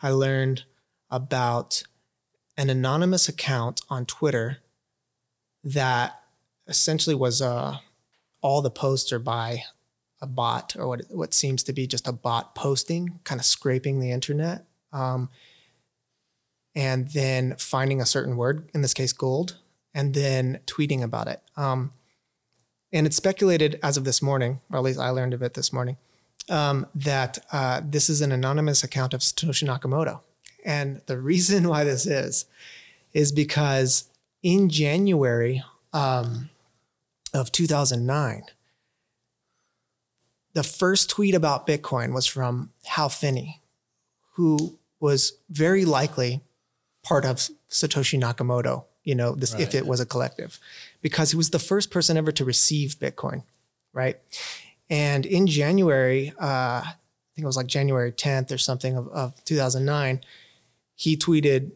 i learned about an anonymous account on twitter that essentially was uh, all the posts are by a bot or what what seems to be just a bot posting, kind of scraping the internet, um, and then finding a certain word, in this case gold, and then tweeting about it. Um, and it's speculated as of this morning, or at least I learned of it this morning, um, that uh, this is an anonymous account of Satoshi Nakamoto. And the reason why this is, is because in January um, of 2009, the first tweet about Bitcoin was from Hal Finney, who was very likely part of Satoshi Nakamoto, you know, this, if it was a collective, because he was the first person ever to receive Bitcoin, right? And in January, uh, I think it was like January 10th or something of, of 2009, he tweeted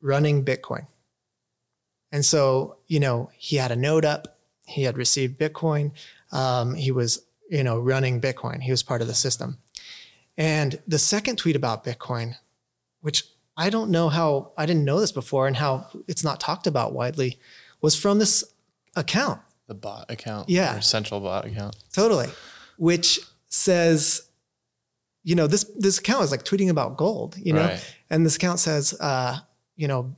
running Bitcoin. And so, you know, he had a node up, he had received Bitcoin, um, he was, you know, running Bitcoin, he was part of the system. And the second tweet about Bitcoin, which I don't know how, I didn't know this before and how it's not talked about widely, was from this account. The bot account. Yeah. Or central bot account. Totally. Which says, you know, this this account is like tweeting about gold, you know, Right. and this account says, uh, you know,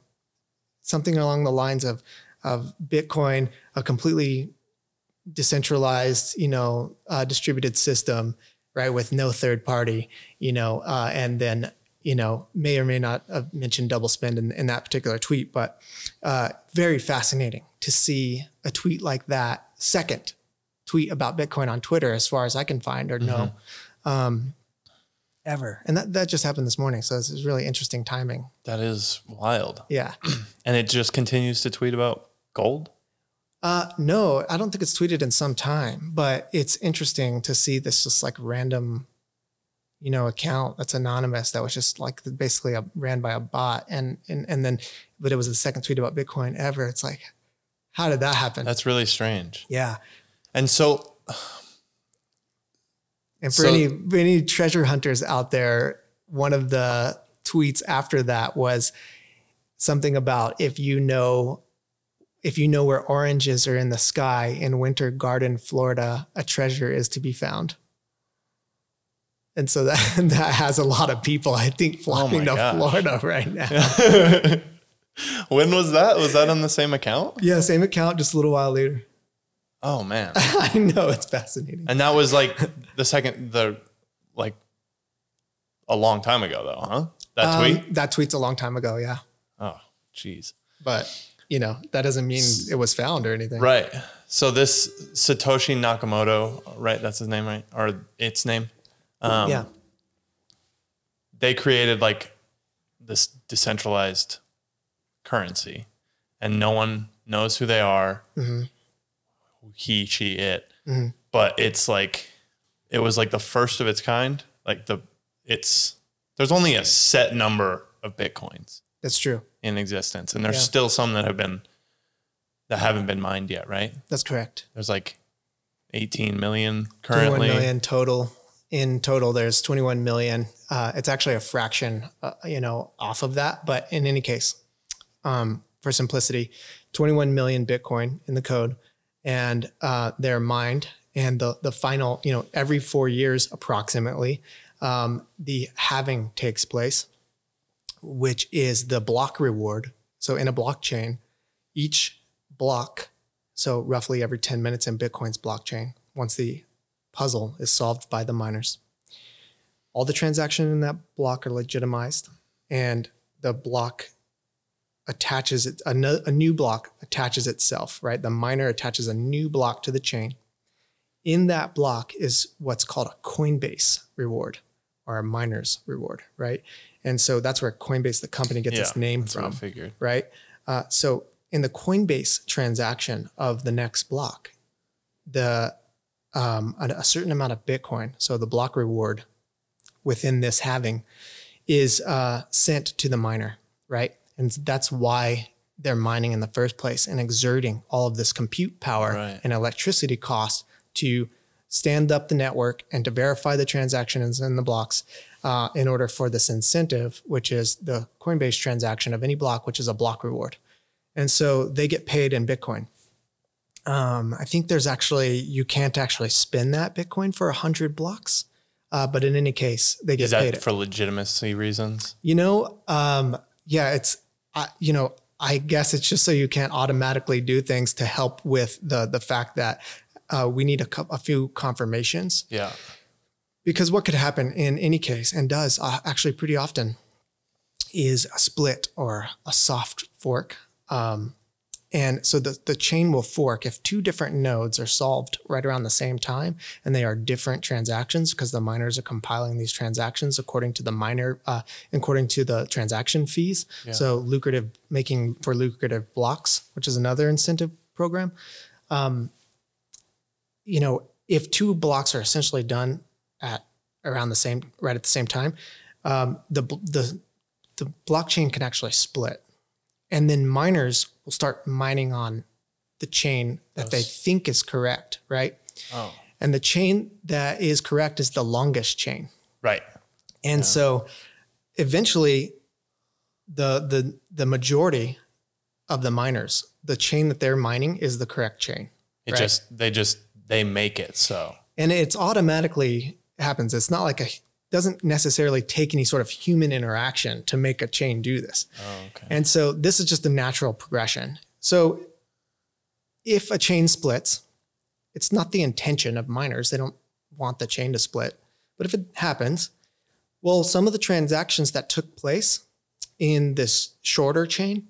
something along the lines of of Bitcoin, a completely decentralized, you know, uh, distributed system, right, with no third party, you know, uh, and then you know may or may not have mentioned double spend in, in that particular tweet, but uh, very fascinating to see a tweet like that. Second tweet about Bitcoin on Twitter, as far as I can find or know, um, ever, and that that just happened this morning. So this is really interesting timing. That is wild. Yeah. And it just continues to tweet about gold. Uh, no, I don't think it's tweeted in some time, but it's interesting to see this just like random, you know, account that's anonymous that was just like basically a, ran by a bot, and and and then, but it was the second tweet about Bitcoin ever. It's like, how did that happen? That's really strange. yeah. And so And for So- any for any treasure hunters out there, one of the tweets after that was something about if you know if you know where oranges are in the sky in Winter Garden, Florida, a treasure is to be found. And so that that has a lot of people, I think, flocking to gosh. Florida right now. when was that? Was that on the same account? Yeah, same account, just a little while later. Oh man. I know it's fascinating. And that was like the second the like a long time ago though, huh? That Um, tweet? that tweet's a long time ago, yeah. Oh, jeez. But you know, that doesn't mean it was found or anything. Right. So this Satoshi Nakamoto, right? That's his name, right? Or its name. Um, yeah. They created like this decentralized currency, and no one knows who they are. hmm He, she, it. Mhm. But it's like it was like the first of its kind. Like the it's there's only a set number of bitcoins That's true. in existence, and there's Yeah. still some that have been that haven't been mined yet, right? That's correct. There's like 18 million currently. million total. In total, there's 21 million. Uh, it's actually a fraction, uh, you know, off of that. But in any case, um, for simplicity, 21 million Bitcoin in the code, and uh, they're mined. And the the final, you know, every four years approximately, um, the halving takes place, which is the block reward. So in a blockchain, each block, so roughly every 10 minutes in Bitcoin's blockchain, once the puzzle is solved by the miners, all the transactions in that block are legitimized and the block attaches it, a, no, a new block attaches itself, right? The miner attaches a new block to the chain. In that block is what's called a Coinbase reward or a miner's reward, right? And so that's where Coinbase, the company, gets its name from right? Uh, so in the Coinbase transaction of the next block, the um, a, a certain amount of Bitcoin, so the block reward within this halving, is uh, sent to the miner, right? And that's why they're mining in the first place and exerting all of this compute power Right. and electricity cost to stand up the network and to verify the transactions in the blocks uh, in order for this incentive, which is the Coinbase transaction of any block, which is a block reward. And so they get paid in Bitcoin. Um, I think there's actually, you can't actually spend that Bitcoin for 100 blocks. Uh, but in any case, they get Is paid that it. for legitimacy reasons? You know, um, yeah, it's uh, you know, I guess it's just so you can't automatically do things to help with the the fact that uh, we need a, a few confirmations Yeah. because what could happen in any case and does uh, actually pretty often is a split or a soft fork. Um, and so the, the chain will fork if two different nodes are solved right around the same time and they are different transactions because the miners are compiling these transactions according to the miner, uh, according to the transaction fees. So lucrative, making for lucrative blocks, which is another incentive program. Um, you know, if two blocks are essentially done at around the same, right at the same time, um, the, the, the blockchain can actually split and then miners will start mining on the chain that they think is correct, right? Oh. And the chain that is correct is the longest chain. Right. And so eventually the the the majority of the miners, the chain that they're mining is the correct chain. It Right. just they just they make it so. And it's automatically happens. It's not like a doesn't necessarily take any sort of human interaction to make a chain do this. Oh, okay. And so this is just a natural progression. So if a chain splits, it's not the intention of miners. They don't want the chain to split. But if it happens, well, some of the transactions that took place in this shorter chain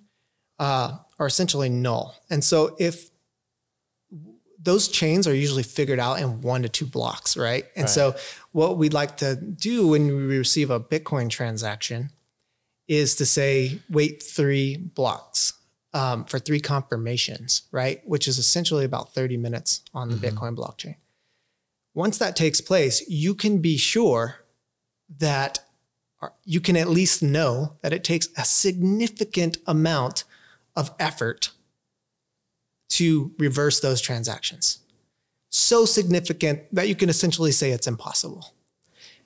uh, are essentially null. And so if those chains are usually figured out in one to two blocks, right? And Right. so what we'd like to do when we receive a Bitcoin transaction is to say wait three blocks um, for three confirmations, right? Which is essentially about 30 minutes on the Bitcoin blockchain. Once that takes place, you can be sure that you can at least know that it takes a significant amount of effort to reverse those transactions. So significant that you can essentially say it's impossible.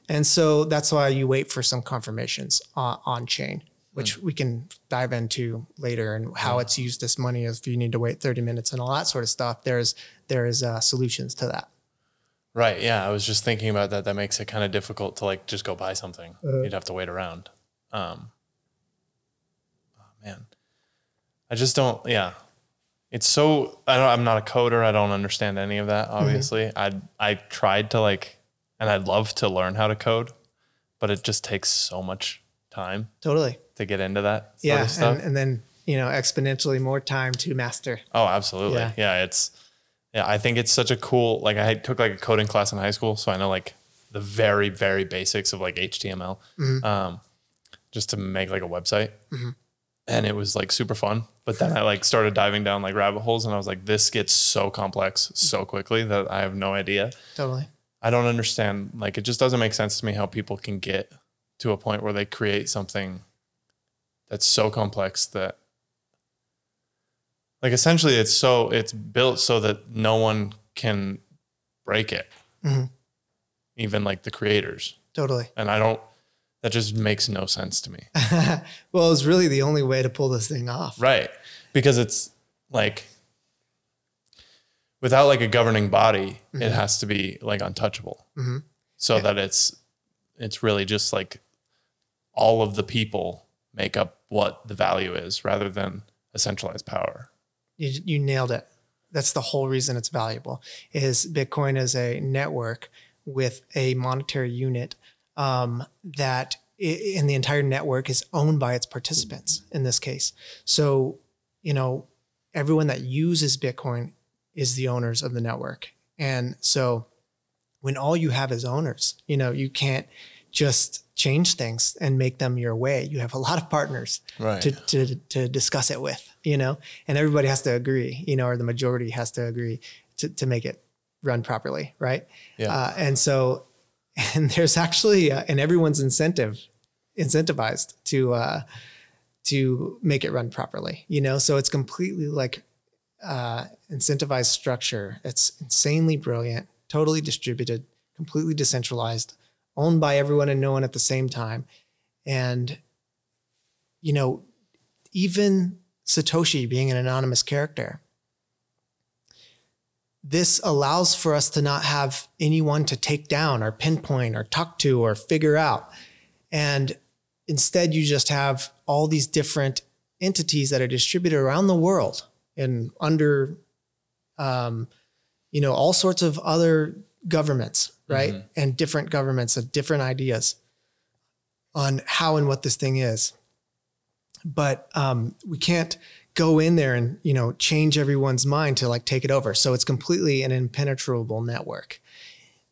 And so that's why you wait for some confirmations uh, on chain, which we can dive into later and how it's used this money if you need to wait 30 minutes and all that sort of stuff. There's there's uh, solutions to that. Right. Yeah. I was just thinking about that. That makes it kind of difficult to like just go buy something. Uh-huh. You'd have to wait around. Um, oh man, I just don't. Yeah, it's so. I don't. I'm not a coder. I don't understand any of that. Mm-hmm. Obviously, I I tried to like, and I'd love to learn how to code, but it just takes so much time Totally. to get into that Yeah. And, and then, you know, exponentially more time to master. Oh, absolutely. Yeah. Yeah. it's yeah, I think it's such a cool like I took like a coding class in high school, so I know like the very, very basics of like HTML. Um just to make like a website. And it was like super fun. But then I like started diving down like rabbit holes and I was like, this gets so complex so quickly that I have no idea. Totally. I don't understand. Like it just doesn't make sense to me how people can get to a point where they create something that's so complex that like essentially it's so it's built so that no one can break it. Mhm. Even like the creators. Totally. And I don't that just makes no sense to me. well, it's really the only way to pull this thing off. Right. Because it's like without like a governing body, it has to be like untouchable. Mhm. So Yeah. that it's it's really just like all of the people make up what the value is rather than a centralized power. You, you nailed it. That's the whole reason it's valuable. Is Bitcoin is a network with a monetary unit um, that in the entire network is owned by its participants in this case. So, you know, everyone that uses Bitcoin is the owners of the network. And so when all you have is owners, you know, you can't just change things and make them your way. You have a lot of partners right. to, to, to discuss it with, you know, and everybody has to agree, you know, or the majority has to agree to, to make it run properly. Right. Yeah. Uh, and so, and there's actually, uh, and everyone's incentive incentivized to uh, to make it run properly. You know, so it's completely like uh, incentivized structure. It's insanely brilliant, totally distributed, completely decentralized, owned by everyone and no one at the same time, and you know, even Satoshi being an anonymous character. This allows for us to not have anyone to take down or pinpoint or talk to or figure out. And instead, you just have all these different entities that are distributed around the world and under, um, you know, all sorts of other governments, right? Mm-hmm. And different governments have different ideas on how and what this thing is. But um, we can't go in there and you know change everyone's mind to like take it over. So it's completely an impenetrable network.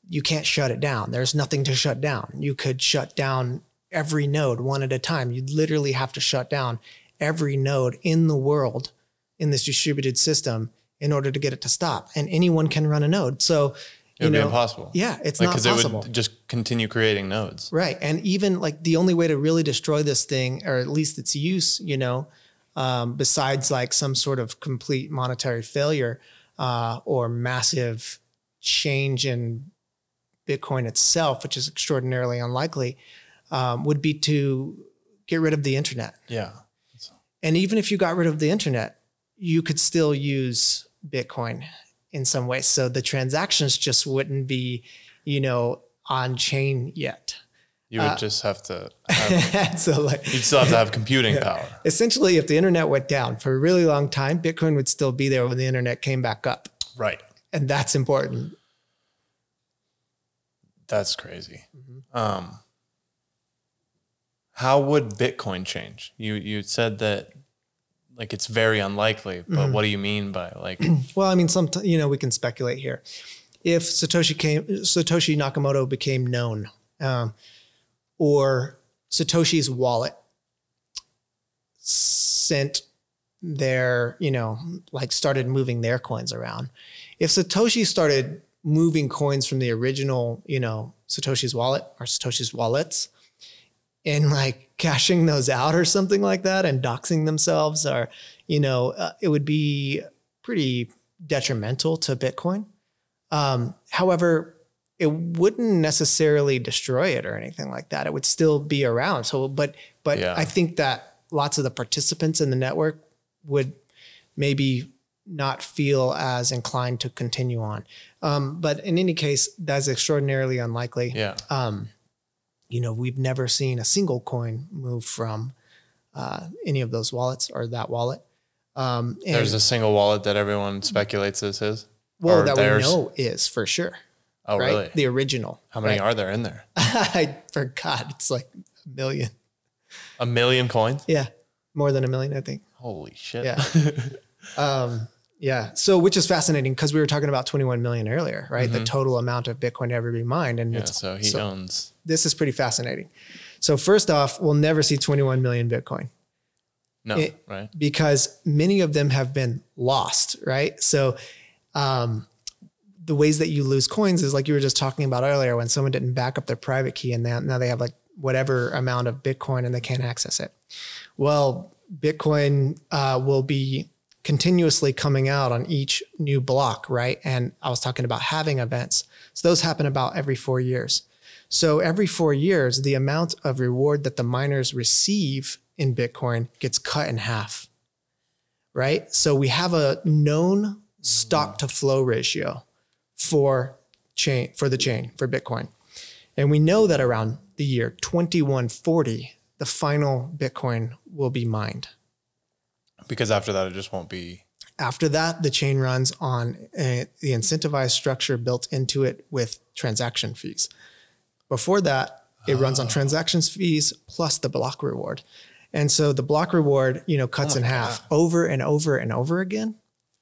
You can't shut it down. There's nothing to shut down. You could shut down every node one at a time. You'd literally have to shut down every node in the world in this distributed system in order to get it to stop. And anyone can run a node. So it would know, be impossible. Yeah, it's like, not possible. It would just continue creating nodes. Right. And even like the only way to really destroy this thing, or at least its use, you know, um, besides like some sort of complete monetary failure uh, or massive change in Bitcoin itself, which is extraordinarily unlikely, um, would be to get rid of the internet. Yeah. And even if you got rid of the internet, you could still use Bitcoin in some way. So the transactions just wouldn't be, you know, on chain yet. You would uh, just have to. Have, so like, you'd still have to have computing yeah. power. Essentially, if the internet went down for a really long time, Bitcoin would still be there when the internet came back up. Right. And that's important. That's crazy. Mm-hmm. Um, how would Bitcoin change? You you said that like it's very unlikely, but mm-hmm. what do you mean by like? well, I mean, some you know we can speculate here. If Satoshi came, Satoshi Nakamoto became known, um, or Satoshi's wallet sent their, you know, like started moving their coins around. If Satoshi started moving coins from the original, you know, Satoshi's wallet or Satoshi's wallets and like cashing those out or something like that and doxing themselves or you know uh, it would be pretty detrimental to bitcoin um, however it wouldn't necessarily destroy it or anything like that it would still be around so but but yeah. i think that lots of the participants in the network would maybe not feel as inclined to continue on um, but in any case that's extraordinarily unlikely yeah um, you know, we've never seen a single coin move from uh, any of those wallets or that wallet. Um, There's a single wallet that everyone speculates is his. Well, that theirs. we know is for sure. Oh, right? really? The original. How many right? are there in there? I forgot. It's like a million. A million coins? Yeah, more than a million, I think. Holy shit! Yeah. um, yeah. So, which is fascinating because we were talking about 21 million earlier, right? Mm-hmm. The total amount of Bitcoin to ever be mined, and yeah, so he so owns. This is pretty fascinating. So, first off, we'll never see 21 million Bitcoin. No, it, right? Because many of them have been lost, right? So, um, the ways that you lose coins is like you were just talking about earlier when someone didn't back up their private key and now, now they have like whatever amount of Bitcoin and they can't access it. Well, Bitcoin uh, will be continuously coming out on each new block, right? And I was talking about halving events. So those happen about every four years. So every four years, the amount of reward that the miners receive in Bitcoin gets cut in half, right? So we have a known stock to flow ratio for chain for the chain for Bitcoin. And we know that around the year 2140, the final Bitcoin will be mined because after that it just won't be After that, the chain runs on a, the incentivized structure built into it with transaction fees. Before that, it runs on transactions fees plus the block reward. And so the block reward, you know, cuts Oh in half over and over and over again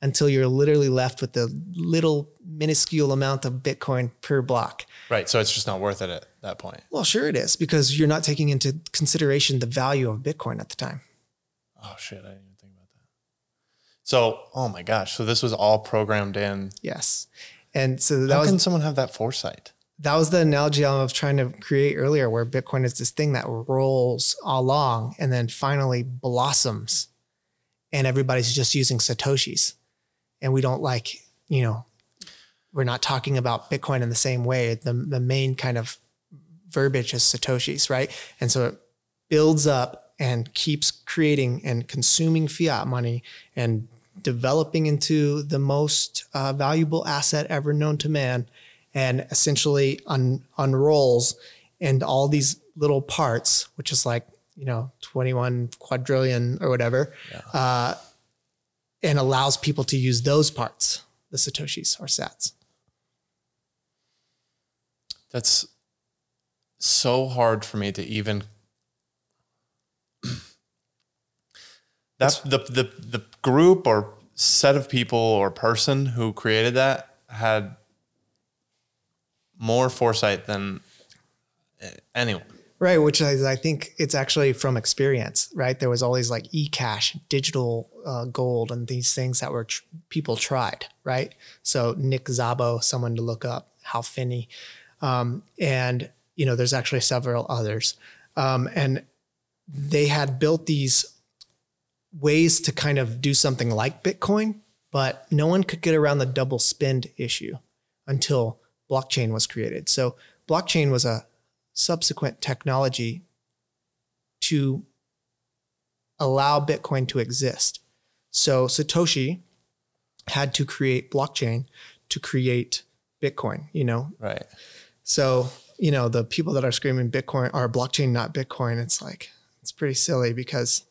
until you're literally left with the little minuscule amount of Bitcoin per block. Right. So it's just not worth it at that point. Well, sure it is because you're not taking into consideration the value of Bitcoin at the time. Oh shit, I didn't even think about that. So, oh my gosh, so this was all programmed in. Yes. And so that How was can someone have that foresight? that was the analogy I was trying to create earlier, where Bitcoin is this thing that rolls along and then finally blossoms, and everybody's just using satoshis, and we don't like, you know, we're not talking about Bitcoin in the same way. The the main kind of verbiage is satoshis, right? And so it builds up and keeps creating and consuming fiat money and developing into the most uh, valuable asset ever known to man and essentially un- unrolls and all these little parts, which is like, you know, 21 quadrillion or whatever, uh, and allows people to use those parts, the Satoshis or sats. That's so hard for me to even. That's the, the the group or set of people or person who created that had more foresight than anyone. Right, which is, I think it's actually from experience, right? There was always like e-cash, digital uh, gold, and these things that were tr- people tried, right? So Nick Szabo, someone to look up, Hal Finney, um, and you know, there's actually several others, um, and they had built these ways to kind of do something like Bitcoin, but no one could get around the double spend issue until blockchain was created. So blockchain was a subsequent technology to allow Bitcoin to exist. So Satoshi had to create blockchain to create Bitcoin, you know. Right. So, you know, the people that are screaming Bitcoin are blockchain, not Bitcoin, it's like, it's pretty silly because,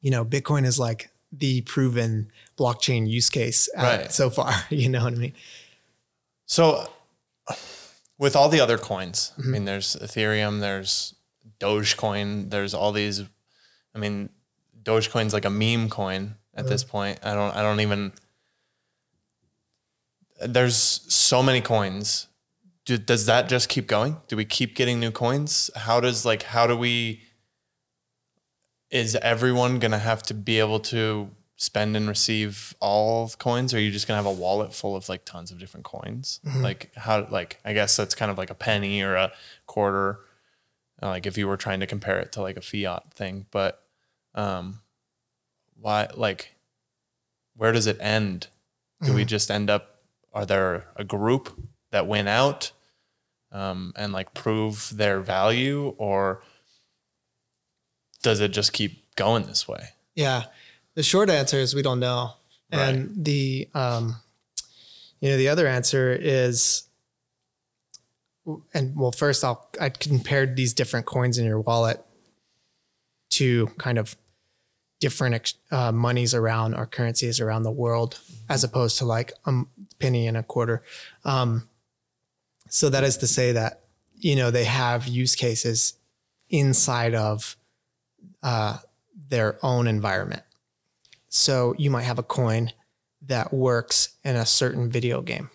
you know, Bitcoin is like the proven blockchain use case Right. so far. You know what I mean? So, with all the other coins, Mm-hmm. I mean, there's Ethereum, there's Dogecoin, there's all these. I mean, Dogecoin's like a meme coin at this point. I don't. I don't even. There's so many coins. Do, does that just keep going? Do we keep getting new coins? How does like how do we? Is everyone gonna have to be able to spend and receive all coins or are you just gonna have a wallet full of like tons of different coins? Like how like i guess that's kind of like a penny or a quarter uh, like if you were trying to compare it to like a fiat thing but um why like where does it end? Do we just end up are there a group that win out um, and like prove their value or does it just keep going this way? Yeah. The short answer is we don't know. And the um you know the other answer is and well first I'll I compared these different coins in your wallet to kind of different uh, monies around or currencies around the world as opposed to like a penny and a quarter. Um so that is to say that you know they have use cases inside of uh, their own environment. So you might have a coin that works in a certain video game.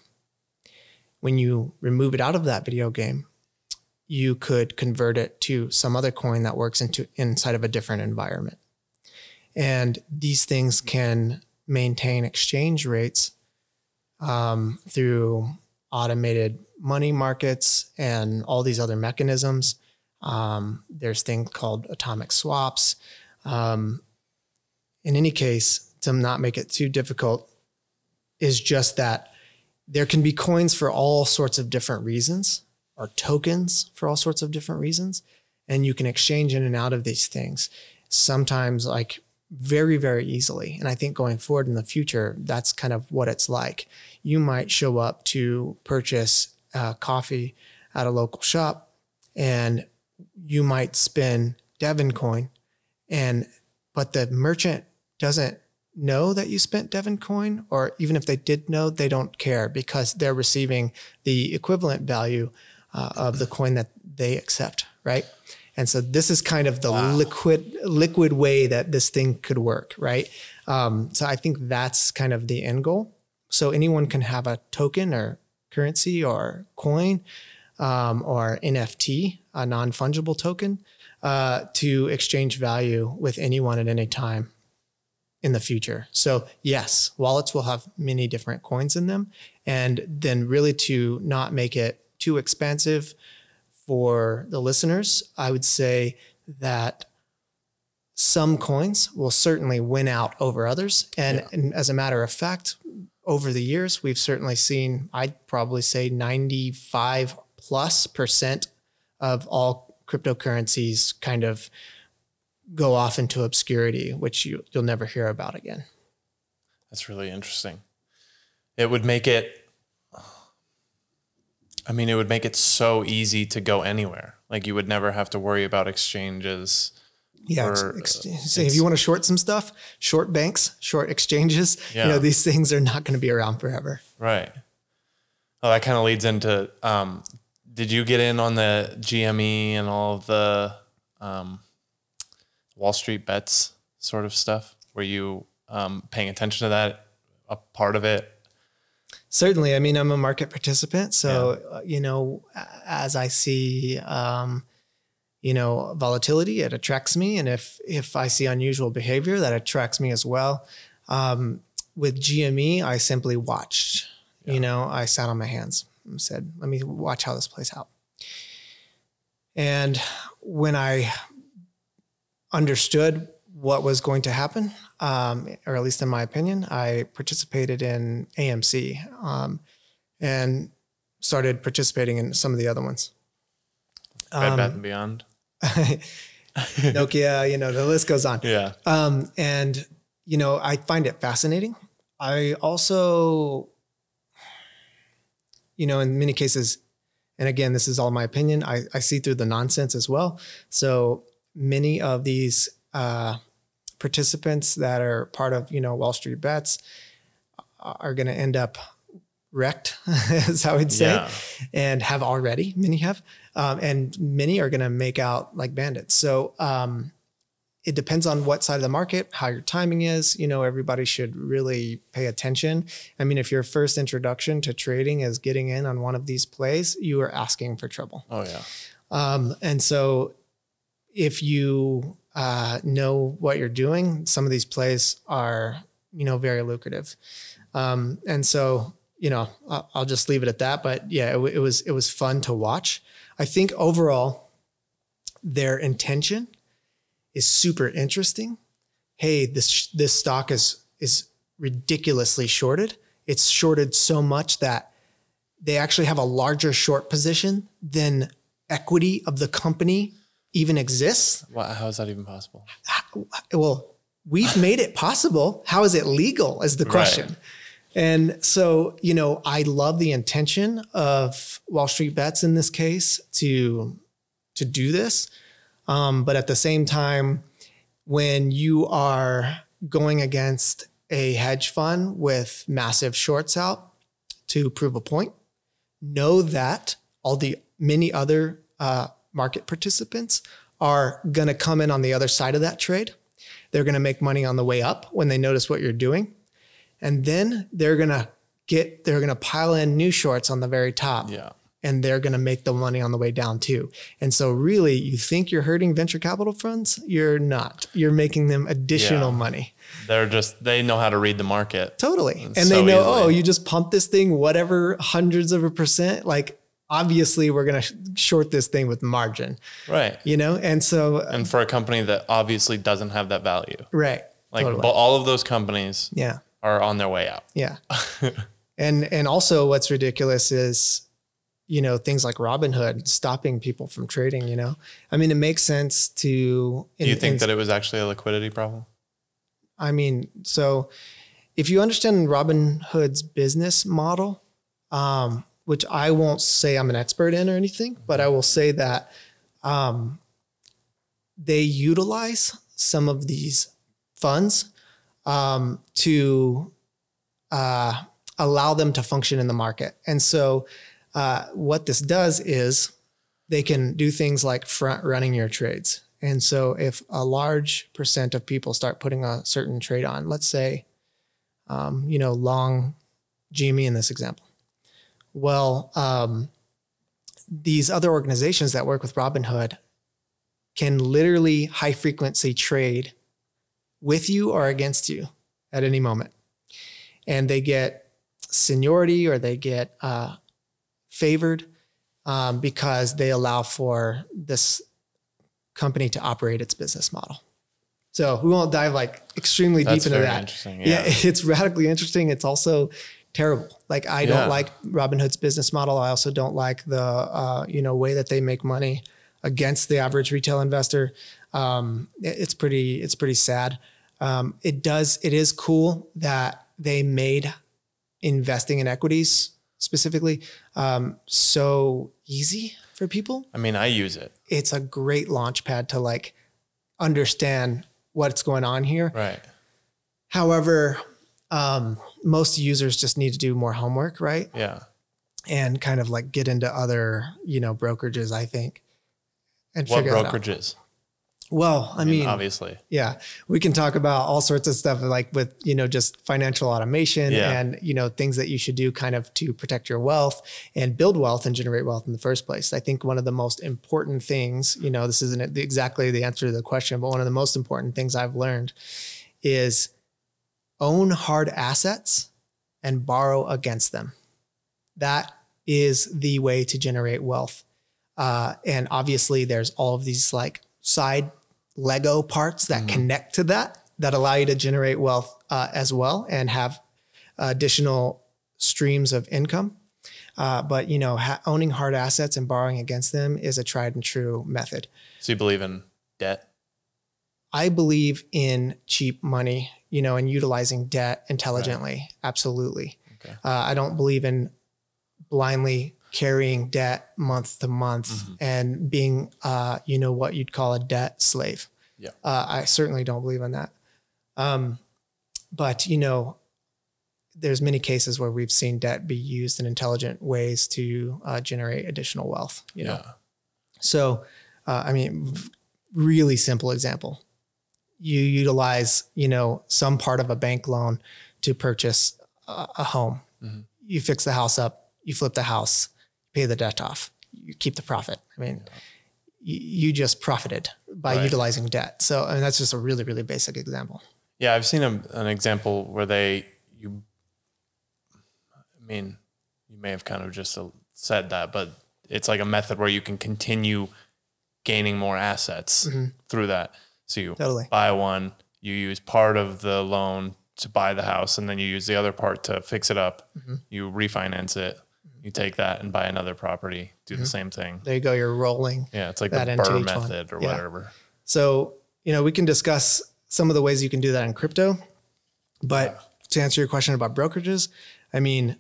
When you remove it out of that video game, you could convert it to some other coin that works into inside of a different environment. And these things can maintain exchange rates um, through automated money markets and all these other mechanisms. Um, there's things called atomic swaps. Um, in any case, to not make it too difficult, is just that there can be coins for all sorts of different reasons, or tokens for all sorts of different reasons, and you can exchange in and out of these things. Sometimes, like very, very easily. And I think going forward in the future, that's kind of what it's like. You might show up to purchase uh, coffee at a local shop, and you might spend Devon coin, and but the merchant doesn't know that you spent Devon coin, or even if they did know, they don't care because they're receiving the equivalent value uh, of the coin that they accept, right? And so this is kind of the wow. liquid liquid way that this thing could work, right? Um, so I think that's kind of the end goal. So anyone can have a token or currency or coin um, or NFT, a non fungible token, uh, to exchange value with anyone at any time in the future. So yes, wallets will have many different coins in them, and then really to not make it too expensive for the listeners, I would say that some coins will certainly win out over others. And, yeah. and, as a matter of fact, over the years, we've certainly seen, I'd probably say 95 plus percent of all cryptocurrencies kind of go off into obscurity, which you, you'll never hear about again. That's really interesting. It would make it I mean, it would make it so easy to go anywhere. Like you would never have to worry about exchanges. Yeah, or, ex- ex- if you want to short some stuff, short banks, short exchanges. Yeah. You know, these things are not going to be around forever. Right. Oh, that kind of leads into. Um, did you get in on the GME and all the um, Wall Street bets sort of stuff? Were you um, paying attention to that? A part of it, Certainly. I mean, I'm a market participant. So, yeah. uh, you know, as I see, um, you know, volatility, it attracts me. And if, if I see unusual behavior, that attracts me as well. Um, with GME, I simply watched, yeah. you know, I sat on my hands and said, let me watch how this plays out. And when I understood what was going to happen, um, or at least in my opinion, I participated in AMC um, and started participating in some of the other ones. Bed um, Bath and Beyond, Nokia, you know, the list goes on. Yeah. Um, and you know, I find it fascinating. I also, you know, in many cases, and again, this is all my opinion. I, I see through the nonsense as well. So many of these uh, participants that are part of you know Wall Street bets are going to end up wrecked, as I would say, yeah. and have already. Many have, um, and many are going to make out like bandits. So um, it depends on what side of the market, how your timing is. You know, everybody should really pay attention. I mean, if your first introduction to trading is getting in on one of these plays, you are asking for trouble. Oh yeah. Um, and so if you uh, know what you're doing, some of these plays are, you know, very lucrative. Um, and so, you know, I'll, just leave it at that. But yeah, it, it was it was fun to watch. I think overall, their intention is super interesting. Hey, this this stock is is ridiculously shorted. It's shorted so much that they actually have a larger short position than equity of the company even exists. how is that even possible? Well, we've made it possible. How is it legal? Is the question. Right. And so, you know, I love the intention of Wall Street Bets in this case to to do this, um, but at the same time, when you are going against a hedge fund with massive shorts out to prove a point, know that all the many other uh, market participants are going to come in on the other side of that trade. They're going to make money on the way up when they notice what you're doing. And then they're going to get, they're going to pile in new shorts on the very top. Yeah. And they're going to make the money on the way down too. And so, really, you think you're hurting venture capital funds? You're not. You're making them additional yeah. money. They're just, they know how to read the market. Totally. And, and so they know, easily. oh, you just pump this thing, whatever hundreds of a percent. Like, obviously we're going to short this thing with margin. Right. You know, and so and for a company that obviously doesn't have that value. Right. Like totally. all of those companies yeah. are on their way out. Yeah. and and also what's ridiculous is you know things like Robinhood stopping people from trading, you know. I mean it makes sense to Do you think in, that it was actually a liquidity problem? I mean, so if you understand Robinhood's business model, um, which I won't say I'm an expert in or anything, but I will say that um, they utilize some of these funds um, to uh, allow them to function in the market. And so, uh, what this does is they can do things like front running your trades. And so, if a large percent of people start putting a certain trade on, let's say, um, you know, long GME in this example, well, um, these other organizations that work with Robinhood can literally high frequency trade with you or against you at any moment. And they get seniority or they get uh, favored um, because they allow for this company to operate its business model. So we won't dive like extremely That's deep into that. interesting. Yeah. Yeah. it's radically interesting. It's also terrible. Like I Yeah. don't like Robinhood's business model. I also don't like the uh, you know way that they make money against the average retail investor. Um, it- it's pretty it's pretty sad. Um, it does it is cool that they made investing in equities specifically um, so easy for people. I mean, I use it. It's a great launch pad to like understand what's going on here. Right. However, um, most users just need to do more homework, right? Yeah. And kind of like get into other, you know, brokerages, I think. And What figure that out. brokerages? Well, I mean, obviously. yeah, we can talk about all sorts of stuff like with, you know, just financial automation Yeah. and, you know, things that you should do kind of to protect your wealth and build wealth and generate wealth in the first place. I think one of the most important things, you know, this isn't exactly the answer to the question, but one of the most important things I've learned is own hard assets and borrow against them. That is the way to generate wealth. Uh, and obviously, there's all of these like side Lego parts that Mhm. connect to that that allow you to generate wealth uh, as well and have additional streams of income. Uh, but you know, ha- owning hard assets and borrowing against them is a tried and true method. So you believe in debt? I believe in cheap money, you know, and utilizing debt intelligently. Absolutely. Okay. Uh, I don't believe in blindly carrying debt month to month Mhm. and being, uh, you know, what you'd call a debt slave. Yeah. Uh, I certainly don't believe in that. Um, but you know, there's many cases where we've seen debt be used in intelligent ways to uh, generate additional wealth. You know, yeah. so, uh, I mean, really simple example. You utilize, you know, some part of a bank loan to purchase a, a home. Mhm. You fix the house up, you flip the house, pay the debt off, you keep the profit. I mean, you, you just profited by Right. utilizing debt. So, I mean, that's just a really, really basic example. Yeah, I've seen a, an example where they you. I mean, you may have kind of just said that, but it's like a method where you can continue gaining more assets Mhm. through that. So you Totally. buy one, you use part of the loan to buy the house, and then you use the other part to fix it up. Mhm. You refinance it. You take that and buy another property. Do Mhm. the same thing. There you go. You're rolling. Yeah, it's like That the Burr each one. method or Yeah. whatever. So, you know, we can discuss some of the ways you can do that in crypto. But to answer your question about brokerages, I mean,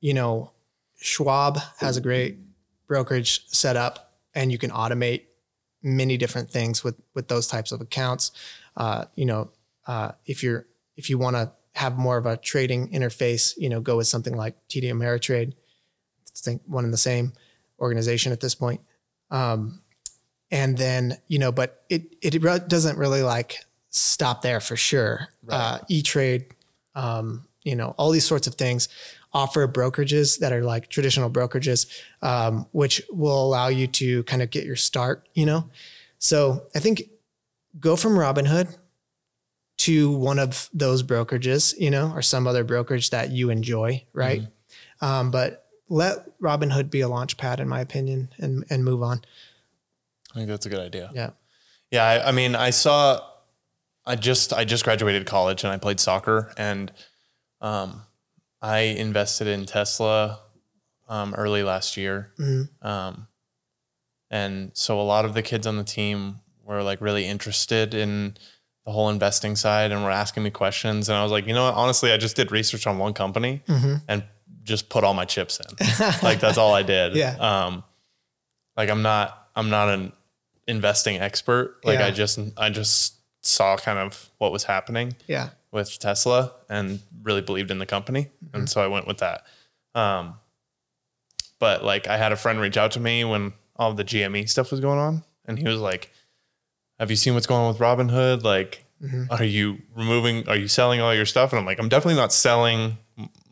you know, Schwab has a great brokerage set up, and you can automate many different things with with those types of accounts. Uh, you know, uh, if you're if you want to have more of a trading interface, you know, go with something like TD Ameritrade. I think one and the same organization at this point. Um, and then you know but it it re- doesn't really like stop there for sure Right. uh e-trade um you know all these sorts of things offer brokerages that are like traditional brokerages um which will allow you to kind of get your start you know so i think go from robinhood to one of those brokerages you know or some other brokerage that you enjoy right um but let robinhood be a launch pad in my opinion and and move on I think that's a good idea. yeah Yeah, I, I mean, I saw. I just I just graduated college and I played soccer and um, I invested in Tesla um, early last year. Mhm. Um, and so a lot of the kids on the team were like really interested in the whole investing side and were asking me questions. And I was like, you know what? Honestly, I just did research on one company Mhm. and just put all my chips in. like that's all I did. Yeah. Um, like I'm not I'm not an investing expert. Like Yeah. I just I just saw kind of what was happening Yeah. With Tesla and really believed in the company. And so I went with that. Um, but like I had a friend reach out to me when all the GME stuff was going on. And he was like, Have you seen what's going on with Robinhood? Like, are you removing, are you selling all your stuff? And I'm like, I'm definitely not selling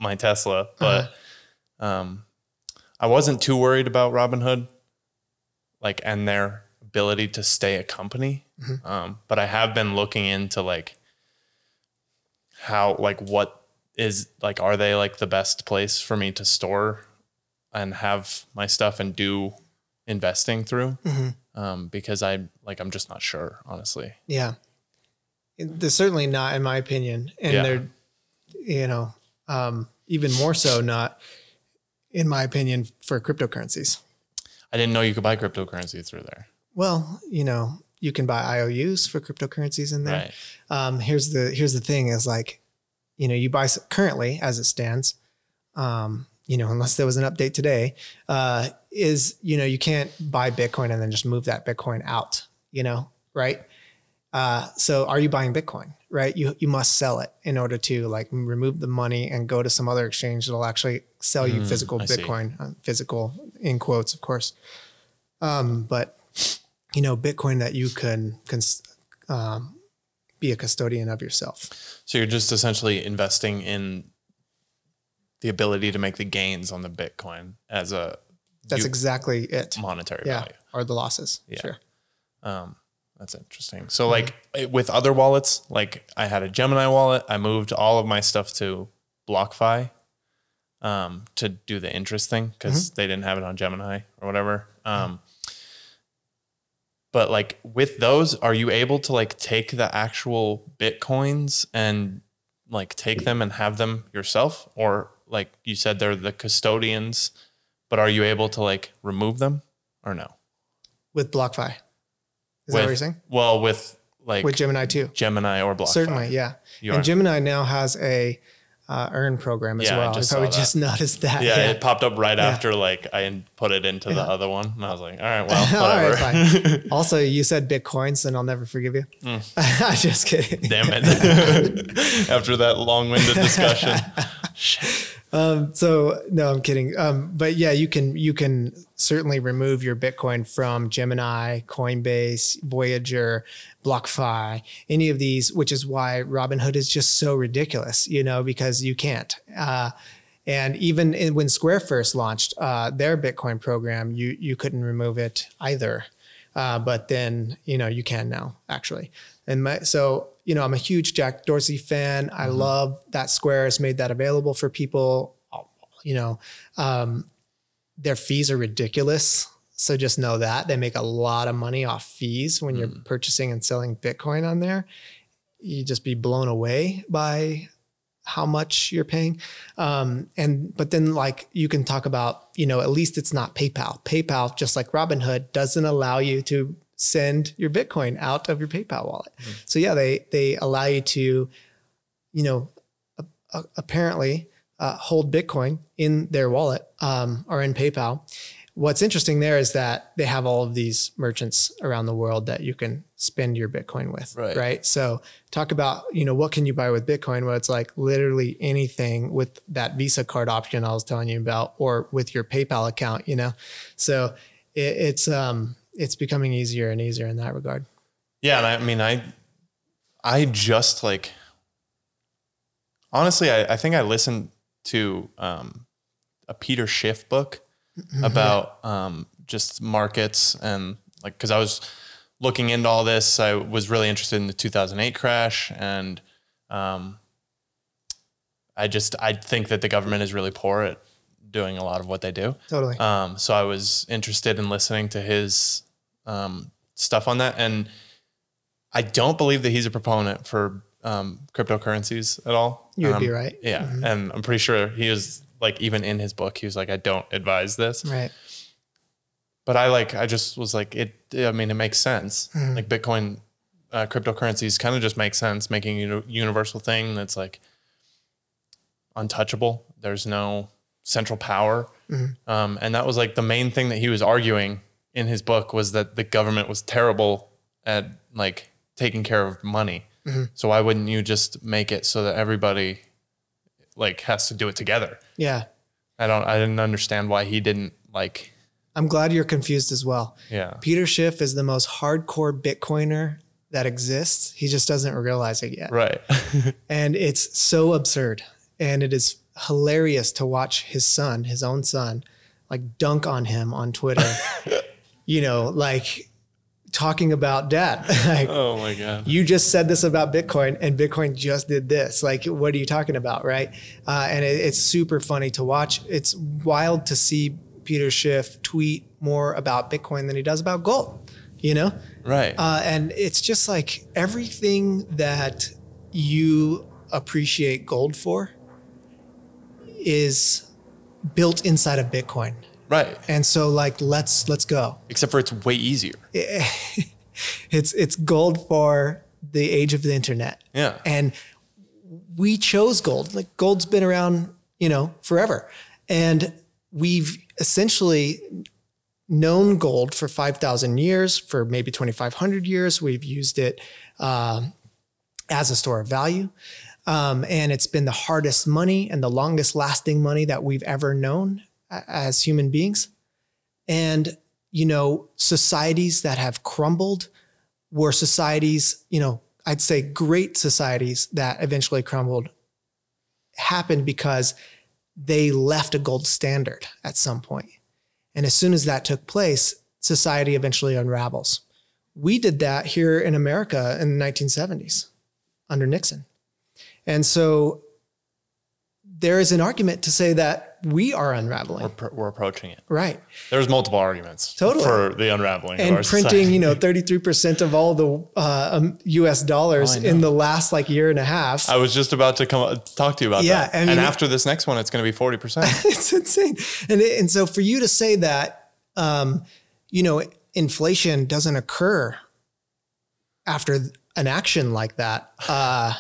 my Tesla, but um, I wasn't too worried about Robinhood, like, and their ability to stay a company. Um, but I have been looking into like how, like, what is like, are they like the best place for me to store and have my stuff and do investing through? Um, because I like, I'm just not sure, honestly. Yeah. They're certainly not, in my opinion. And Yeah. they're, you know, um, even more so not, in my opinion, for cryptocurrencies. I didn't know you could buy cryptocurrency through there. Well, you know, you can buy IOUs for cryptocurrencies in there. Right. Um, here's the here's the thing is like, you know, you buy currently as it stands, um, you know, unless there was an update today, uh, is you know you can't buy Bitcoin and then just move that Bitcoin out, you know, right? Uh, so are you buying Bitcoin? Right, you you must sell it in order to like remove the money and go to some other exchange that'll actually sell you Mm, physical I. Bitcoin, uh, physical in quotes, of course. Um, but you know, Bitcoin that you can, can um, be a custodian of yourself. So you're just essentially investing in the ability to make the gains on the Bitcoin as a That's exactly it. monetary Yeah. value. Or the losses. Yeah. Sure. Um, that's interesting. So like eh, with other wallets, like I had a Gemini wallet, I moved all of my stuff to BlockFi um, to do the interest thing because they didn't have it on Gemini or whatever. Um, but like with those, are you able to like take the actual bitcoins and like take them and have them yourself, or like you said, they're the custodians, but are you able to like remove them or no? With BlockFi. Is that with, what you're saying? Well, with like With Gemini too. Gemini or BlockFi. Certainly, yeah. You and are- Gemini now has a uh, earn program as Yeah, well. I just probably just noticed that. Yeah, it popped up right Yeah. after like I put it into the other one, and I was like, all right, well, whatever. right, fine. also, you said Bitcoins, and I'll never forgive you. I'm just kidding. Mm. Damn it! after that long-winded discussion, Um, so no, I'm kidding. Um, but yeah, you can you can certainly remove your Bitcoin from Gemini, Coinbase, Voyager, BlockFi, any of these, which is why Robinhood is just so ridiculous, you know, because you can't. Uh, and even in, when Square first launched uh, their Bitcoin program, you you couldn't remove it either. Uh, but then you know you can now actually. And my, so you know I'm a huge Jack Dorsey fan. I love that Square has made that available for people. You know, um, their fees are ridiculous. So just know that they make a lot of money off fees when you're purchasing and selling Bitcoin on there. You just be blown away by how much you're paying. Um, and but then like you can talk about, you know, at least it's not PayPal. PayPal, just like Robinhood, doesn't allow you to send your Bitcoin out of your PayPal wallet. So yeah, they they allow you to, you know, a- apparently uh, hold Bitcoin in their wallet um, or in PayPal. What's interesting there is that they have all of these merchants around the world that you can spend your Bitcoin with, Right. right? So talk about, you know, what can you buy with Bitcoin? Well, it's like literally anything with that Visa card option I was telling you about, or with your PayPal account, you know. So it, it's um it's becoming easier and easier in that regard. yeah, and I mean, I, I just like, honestly, I, I think I listened to um, a Peter Schiff book about um, just markets and like because I was looking into all this, I was really interested in the 2008 crash, and um, I just I think that the government is really poor at doing a lot of what they do. Totally. Um, so I was interested in listening to his um, stuff on that, and I don't believe that he's a proponent for um, cryptocurrencies at all. You would Um, be right. Yeah, and I'm pretty sure he was like even in his book, he was like, I don't advise this. Right. But I like I just was like it. I mean, it makes sense. Mm-hmm. Like Bitcoin, uh, cryptocurrencies kind of just make sense, making a universal thing that's like untouchable. There's no central power, Mm-hmm. um, and that was like the main thing that he was arguing in his book was that the government was terrible at like taking care of money. Mhm. So why wouldn't you just make it so that everybody like has to do it together? Yeah. I don't I didn't understand why he didn't like I'm glad you're confused as well. yeah. Peter Schiff is the most hardcore Bitcoiner that exists. He just doesn't realize it yet. Right. And it's so absurd. And it is hilarious to watch his son, his own son, like dunk on him on Twitter, you know, like talking about dad. like, oh my god. you just said this about Bitcoin and Bitcoin just did this. Like, what are you talking about? Right. Uh, and it, it's super funny to watch. It's wild to see Peter Schiff tweet more about Bitcoin than he does about gold, you know? Right. Uh, and it's just like everything that you appreciate gold for is built inside of Bitcoin. right. And so like let's let's go. Except for it's way easier. It's it's gold for the age of the internet. Yeah. And we chose gold. Like gold's been around, you know, forever. And we've essentially known gold for 5,000 years, for maybe 2,500 years. We've used it um, as a store of value. Um, and it's been the hardest money and the longest lasting money that we've ever known as human beings. And, you know, societies that have crumbled were societies, you know, I'd say great societies that eventually crumbled happened because they left a gold standard at some point. And as soon as that took place, society eventually unravels. We did that here in America in the 1970s under Nixon. And so there is an argument to say that we are unraveling. We're, pr- we're approaching it. right. There's multiple arguments Totally. for the unraveling and printing, society. you know, 33% of all the uh, um, US dollars in the last like year and a half. I was just about to come talk to you about Yeah, that. I mean, and after this next one, it's going to be 40%. it's insane. And, it, and so for you to say that, um, you know, inflation doesn't occur after an action like that uh,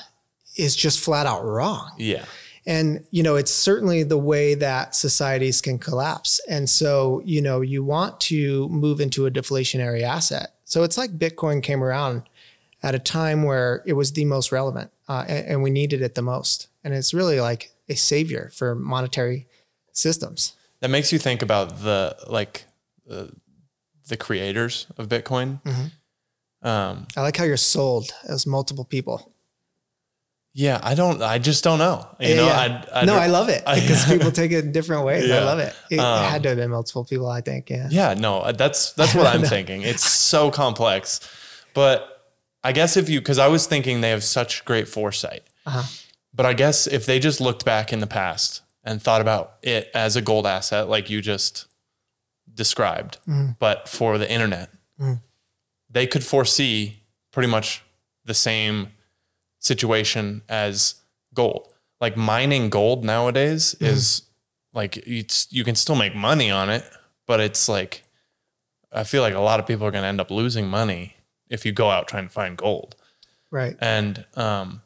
is just flat out wrong. yeah. And, you know, it's certainly the way that societies can collapse. And so, you know, you want to move into a deflationary asset. So it's like Bitcoin came around at a time where it was the most relevant uh, and, and we needed it the most. And it's really like a savior for monetary systems. That makes you think about the, like, the, the creators of Bitcoin. Mm-hmm. Um, I like how you're sold as multiple people. Yeah, I don't, I just don't know. You know, Yeah. I, I no, I love it because people take it in different ways. I love it. It Um, had to have been multiple people, I think. Yeah. Yeah, no, that's that's what I'm thinking. It's so complex, but I guess if you, because I was thinking they have such great foresight, Uh-huh. but I guess if they just looked back in the past and thought about it as a gold asset, like you just described, Mm. but for the internet, Mm. they could foresee pretty much the same situation as gold. Like mining gold nowadays Mm. is like it's, you can still make money on it, but it's like I feel like a lot of people are going to end up losing money if you go out trying to find gold. Right. And um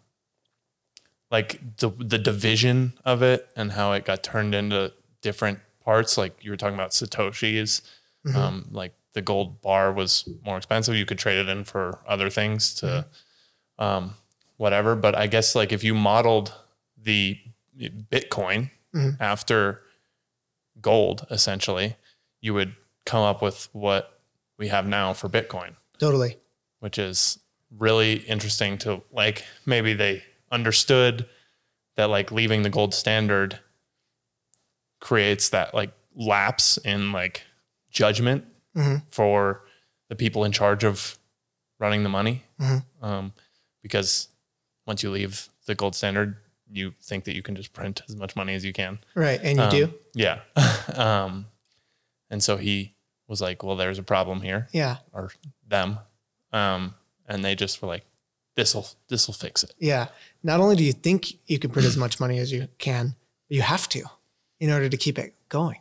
like the the division of it and how it got turned into different parts like you were talking about satoshis Mhm. um like the gold bar was more expensive you could trade it in for other things to um whatever but i guess like if you modeled the bitcoin Mhm. after gold essentially you would come up with what we have now for bitcoin Totally. which is really interesting to like maybe they understood that like leaving the gold standard creates that like lapse in like judgment Mhm. for the people in charge of running the money Mhm. um, because once you leave the gold standard you think that you can just print as much money as you can Right. And you Um, do? yeah um, and so he was like well there's a problem here Yeah. or them um and they just were like this'll this'll fix it Yeah. Not only do you think you can print as much money as you can, but you have to in order to keep it going.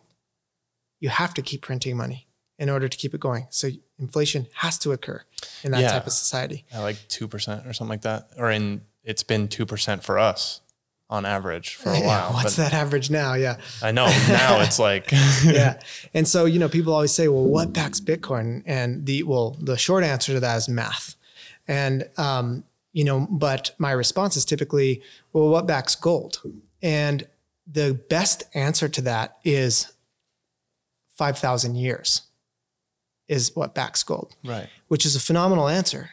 You have to keep printing money in order to keep it going. So inflation has to occur in that Yeah. type of society. at like 2% or something like that or in it's been 2% for us on average for a Yeah, while What's that average now? Yeah. i know now it's like yeah. And so, you know, people always say, well, what backs Bitcoin? And the, well, the short answer to that is math. And, um, you know, but my response is typically, well, what backs gold? And the best answer to that is 5,000 years is what backs gold, Right. which is a phenomenal answer,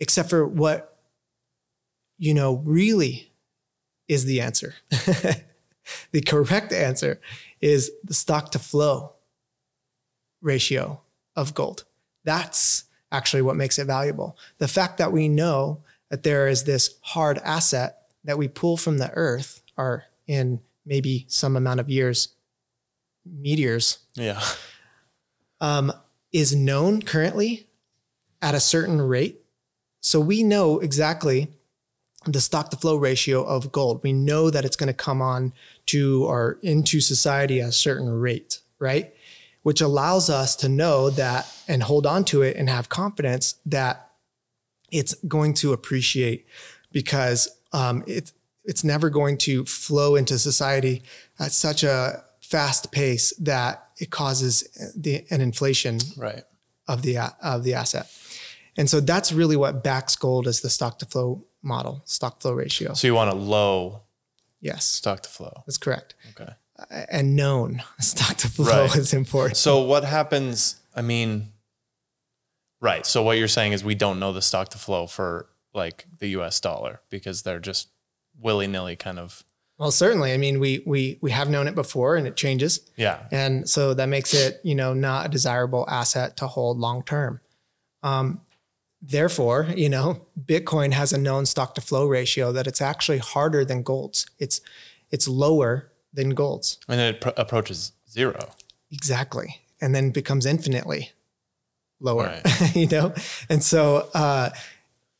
except for what, you know, really is the answer. the correct answer is the stock to flow ratio of gold. That's actually what makes it valuable. The fact that we know that there is this hard asset that we pull from the earth or in maybe some amount of years, meteors, Yeah. um, is known currently at a certain rate. So we know exactly the stock to flow ratio of gold. We know that it's going to come on to or into society at a certain rate, right? Which allows us to know that and hold on to it and have confidence that it's going to appreciate because um, it's it's never going to flow into society at such a fast pace that it causes the an inflation Right. of the of the asset. And so that's really what backs gold as the stock to flow model, stock flow ratio. So you want a low Yes, stock to flow. that's correct. Okay. And known stock to flow Right. is important. So what happens? I mean, right. So what you're saying is we don't know the stock to flow for like the U.S. dollar because they're just willy nilly kind of. Well, certainly. I mean, we we we have known it before, and it changes, Yeah. and so that makes it you know not a desirable asset to hold long term. Um, therefore, you know, Bitcoin has a known stock to flow ratio that it's actually harder than gold's. It's it's lower than gold's. And it pro- approaches zero. Exactly. And then becomes infinitely lower, Right. you know? And so, uh,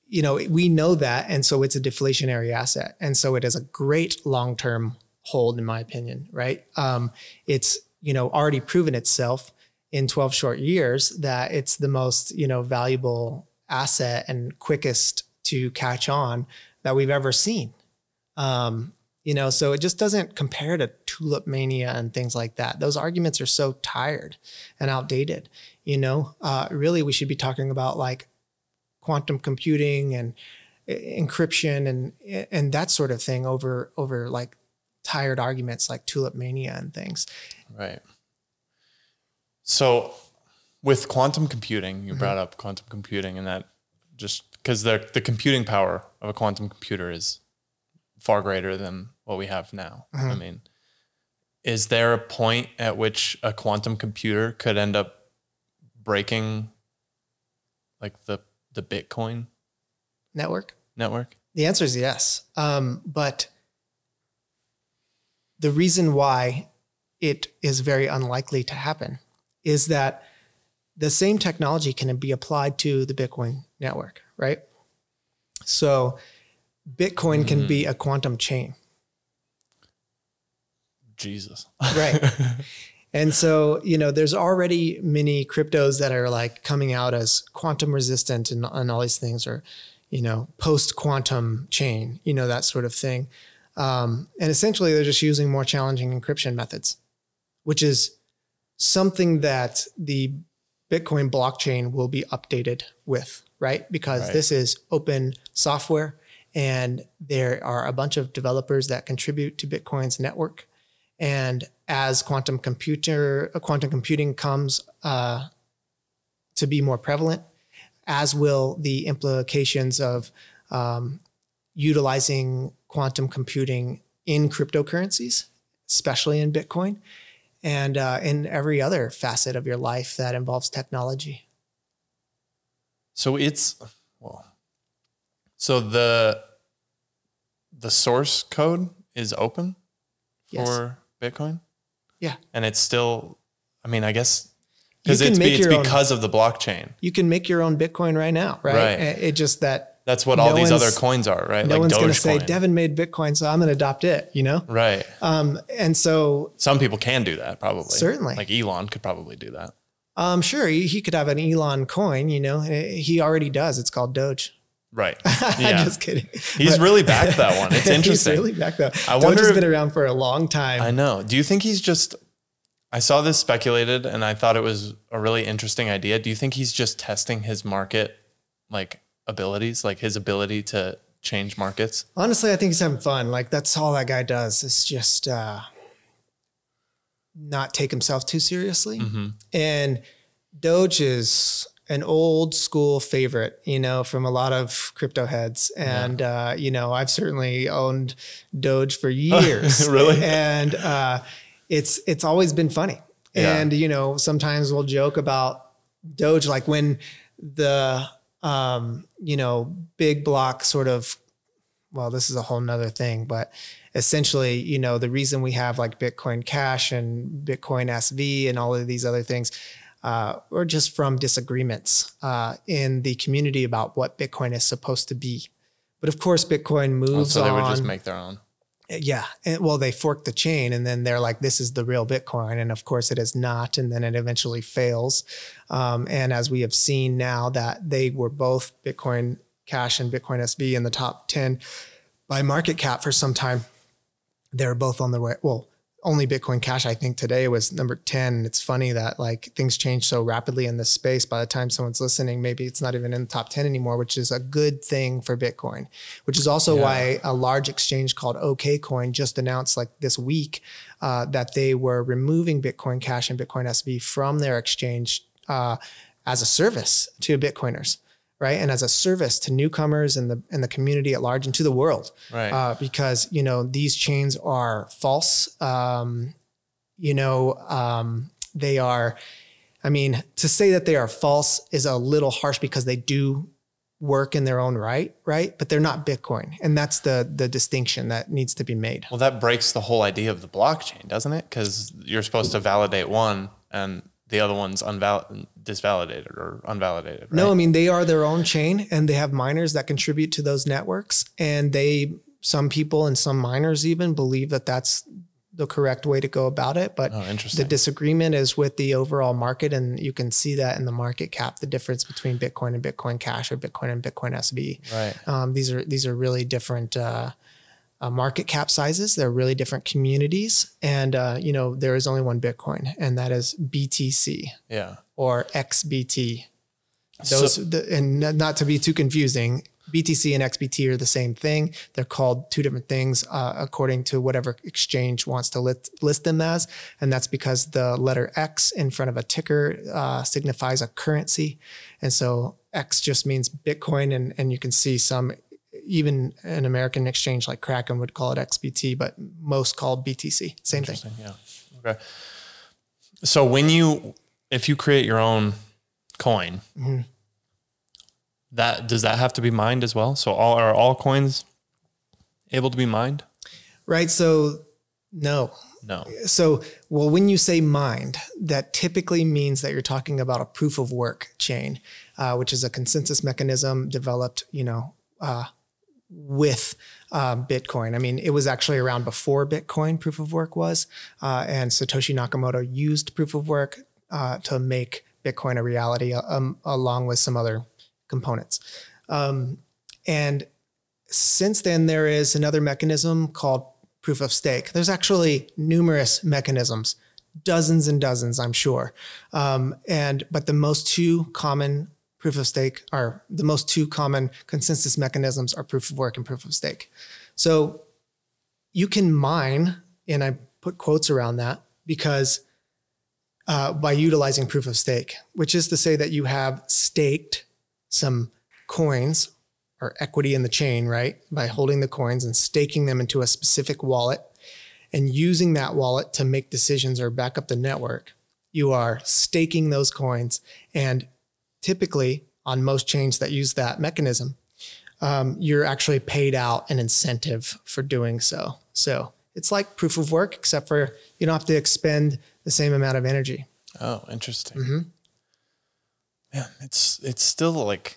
you know, we know that. And so it's a deflationary asset. And so it is a great long term hold, in my opinion, right? Um, it's, you know, already proven itself in 12 short years that it's the most, you know, valuable asset and quickest to catch on that we've ever seen. Um, you know, so it just doesn't compare to tulip mania and things like that. Those arguments are so tired and outdated. You know, uh, really, we should be talking about like quantum computing and e- encryption and and that sort of thing over over like tired arguments like tulip mania and things. Right. So with quantum computing, Mm-hmm. you brought up quantum computing and that just because the the computing power of a quantum computer is far greater than what we have now. Mm-hmm. I mean, is there a point at which a quantum computer could end up breaking like the the Bitcoin Network. network? The answer is yes. Um, but the reason why it is very unlikely to happen is that the same technology can be applied to the Bitcoin network, right? So Bitcoin can be a quantum chain, Jesus. right? And so, you know, there's already many cryptos that are like coming out as quantum resistant and, and all these things, or, you know, post quantum chain, you know, that sort of thing. Um, and essentially, they're just using more challenging encryption methods, which is something that the Bitcoin blockchain will be updated with, right? Because Right. this is open software and there are a bunch of developers that contribute to Bitcoin's network. And as quantum computer, quantum computing comes uh, to be more prevalent, as will the implications of um, utilizing quantum computing in cryptocurrencies, especially in Bitcoin, and uh, in every other facet of your life that involves technology. So it's well. So the the source code is open Yes. for Bitcoin. Yeah. and it's still. I mean, I guess because it's, be, it's your own- because of the blockchain. You can make your own Bitcoin right now, right? Right. It just that That's what all these other coins are, right? no one's going to say Devon made Bitcoin, so I'm going to adopt it. You know, Right. um, and so Some people can do that, probably. Certainly. Like Elon could probably do that. um, sure he, he could have an Elon coin. You know, he already does. It's called Doge. Right. Yeah. I'm just kidding. He's But- really backed that one. It's interesting. he's really back though. I Doge wonder has if- been around for a long time. I know. Do you think he's just? I saw this speculated, and I thought it was a really interesting idea. Do you think he's just testing his market, like abilities, like his ability to change markets? Honestly, I think he's having fun. Like that's all that guy does is just uh, not take himself too seriously. Mm-hmm. And Doge is an old school favorite, you know, from a lot of crypto heads. And, uh, you know, I've certainly owned Doge for years. Really? And uh, it's, it's always been funny. Yeah. And, you know, sometimes we'll joke about Doge, like when the, um, you know, big block sort of, well, this is a whole nother thing, but essentially, you know, the reason we have like Bitcoin Cash and Bitcoin SV and all of these other things, uh, or just from disagreements uh, in the community about what Bitcoin is supposed to be. But of course, Bitcoin moves so they on. would just make their own. Yeah, and, well, they fork the chain, and then they're like, "This is the real Bitcoin," and of course, it is not. And then it eventually fails. Um, and as we have seen now, that they were both Bitcoin Cash and Bitcoin SV in the top ten by market cap for some time. They're both on the way. Well, only Bitcoin Cash, I think, today was number 10. And it's funny that like things change so rapidly in this space. By the time someone's listening, maybe it's not even in the top 10 anymore, which is a good thing for Bitcoin, which is also Yeah. why a large exchange called OKCoin just announced like this week uh, that they were removing Bitcoin Cash and Bitcoin SV from their exchange uh, as a service to Bitcoiners. Right. And as a service to newcomers and the and the community at large and to the world Right. uh, because you know these chains are false. Um, you know, um, they are. I mean, to say that they are false is a little harsh because they do work in their own right, right? But they're not Bitcoin, and that's the the distinction that needs to be made. well, that breaks the whole idea of the blockchain, doesn't it? Because you're supposed to validate one and the other one's unval- disvalidated or unvalidated. Right? No, I mean they are their own chain, and they have miners that contribute to those networks, and they some people and some miners even believe that that's the correct way to go about it, but Oh, the disagreement is with the overall market and you can see that in the market cap the difference between bitcoin and bitcoin cash or bitcoin and bitcoin sv right. um, these are these are really different uh, uh, market cap sizes. They're really different communities. And uh, you know there is only one bitcoin and that is btc Yeah. or xbt those So- the, and not to be too confusing btc and xbt are the same thing. They're called two different things uh, according to whatever exchange wants to list, list them as. And that's because the letter x in front of a ticker uh, signifies a currency. And so x just means bitcoin and, and you can see some even an american exchange like kraken would call it xbt but most call btc same thing Yeah. Okay. So when you, if you create your own coin, Mhm. that does that have to be mined as well? So all are all coins able to be mined? right so no No. So, well, when you say mined, that typically means that you're talking about a proof of work chain, uh, which is a consensus mechanism developed, you know, uh, with um, Bitcoin. I mean, it was actually around before Bitcoin proof of work was, uh, and Satoshi Nakamoto used proof of work uh, to make Bitcoin a reality, um, along with some other components. Um, and since then, there is another mechanism called proof of stake. There's actually numerous mechanisms, dozens and dozens, I'm sure. Um, and but the most two common proof of stake are the most two common consensus mechanisms are proof of work and proof of stake. So you can mine, and I put quotes around that because uh, by utilizing proof of stake, which is to say that you have staked some coins or equity in the chain, right? By holding the coins and staking them into a specific wallet and using that wallet to make decisions or back up the network. You are staking those coins. And typically, on most chains that use that mechanism, um, you're actually paid out an incentive for doing so. So it's like proof of work, except for you don't have to expend the same amount of energy. Oh, interesting. Mhm. Yeah, it's it's still like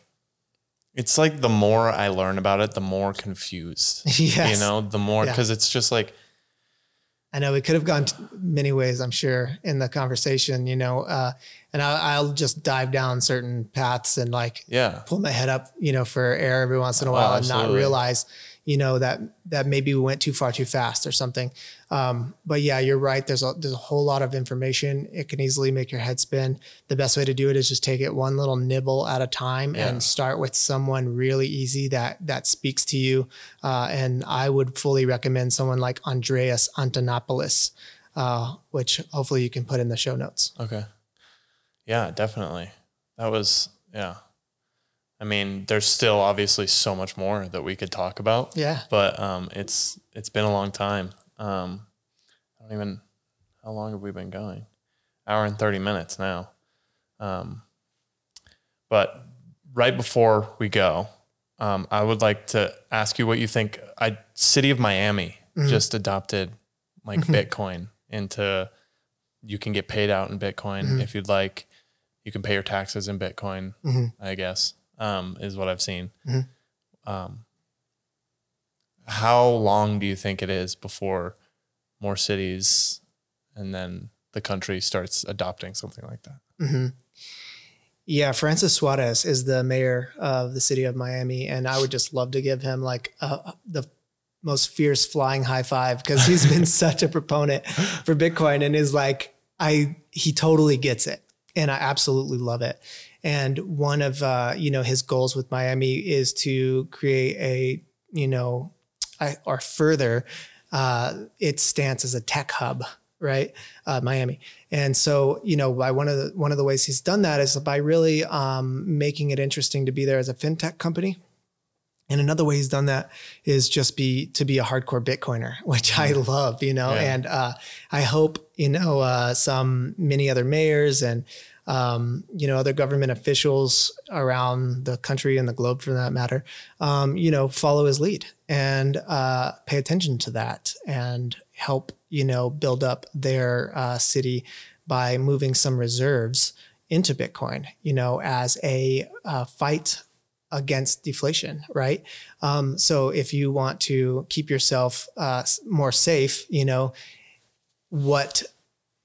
it's like the more I learn about it, the more confused. yes. You know, the more Yeah. because it's just like I know it could have gone many ways, I'm sure, in the conversation, you know, uh, and I, I'll just dive down certain paths and like yeah, pull my head up, you know, for air every once in a Oh, while and not realize, you know, that that maybe we went too far too fast or something. Um, but yeah, you're right. There's a there's a whole lot of information. It can easily make your head spin. The best way to do it is just take it one little nibble at a time Yeah. and start with someone really easy that that speaks to you. Uh, and I would fully recommend someone like Andreas Antonopoulos, uh, which hopefully you can put in the show notes. Okay. Yeah, definitely. That was yeah. I mean, there's still obviously so much more that we could talk about, Yeah. but um, it's it's been a long time. Um, I don't even how long have we been going? Hour and thirty minutes now. Um, but right before we go, um, I would like to ask you what you think. I City of Miami just adopted like Bitcoin into. You can get paid out in Bitcoin if you'd like. You can pay your taxes in Bitcoin. Mhm. I guess um, is what I've seen. Mhm. Um, how long do you think it is before more cities and then the country starts adopting something like that? hmm Yeah, Francis Suarez is the mayor of the city of Miami, and I would just love to give him like uh, the most fierce flying high five because he's been such a proponent for Bitcoin and is like I he totally gets it, and I absolutely love it. And one of uh, you know his goals with Miami is to create a you know I, or further uh, its stance as a tech hub, right? Uh, Miami. And so, you know, by one of the one of the ways he's done that is by really um, making it interesting to be there as a fintech company. And another way he's done that is just be to be a hardcore Bitcoiner, which I love, you know. Yeah. And uh, I hope you know uh, some many other mayors and um, you know other government officials around the country and the globe, for that matter, um, you know, follow his lead and uh, pay attention to that and help you know build up their uh, city by moving some reserves into Bitcoin, you know, as a uh, fight against deflation, right? Um, so if you want to keep yourself uh, more safe, you know, what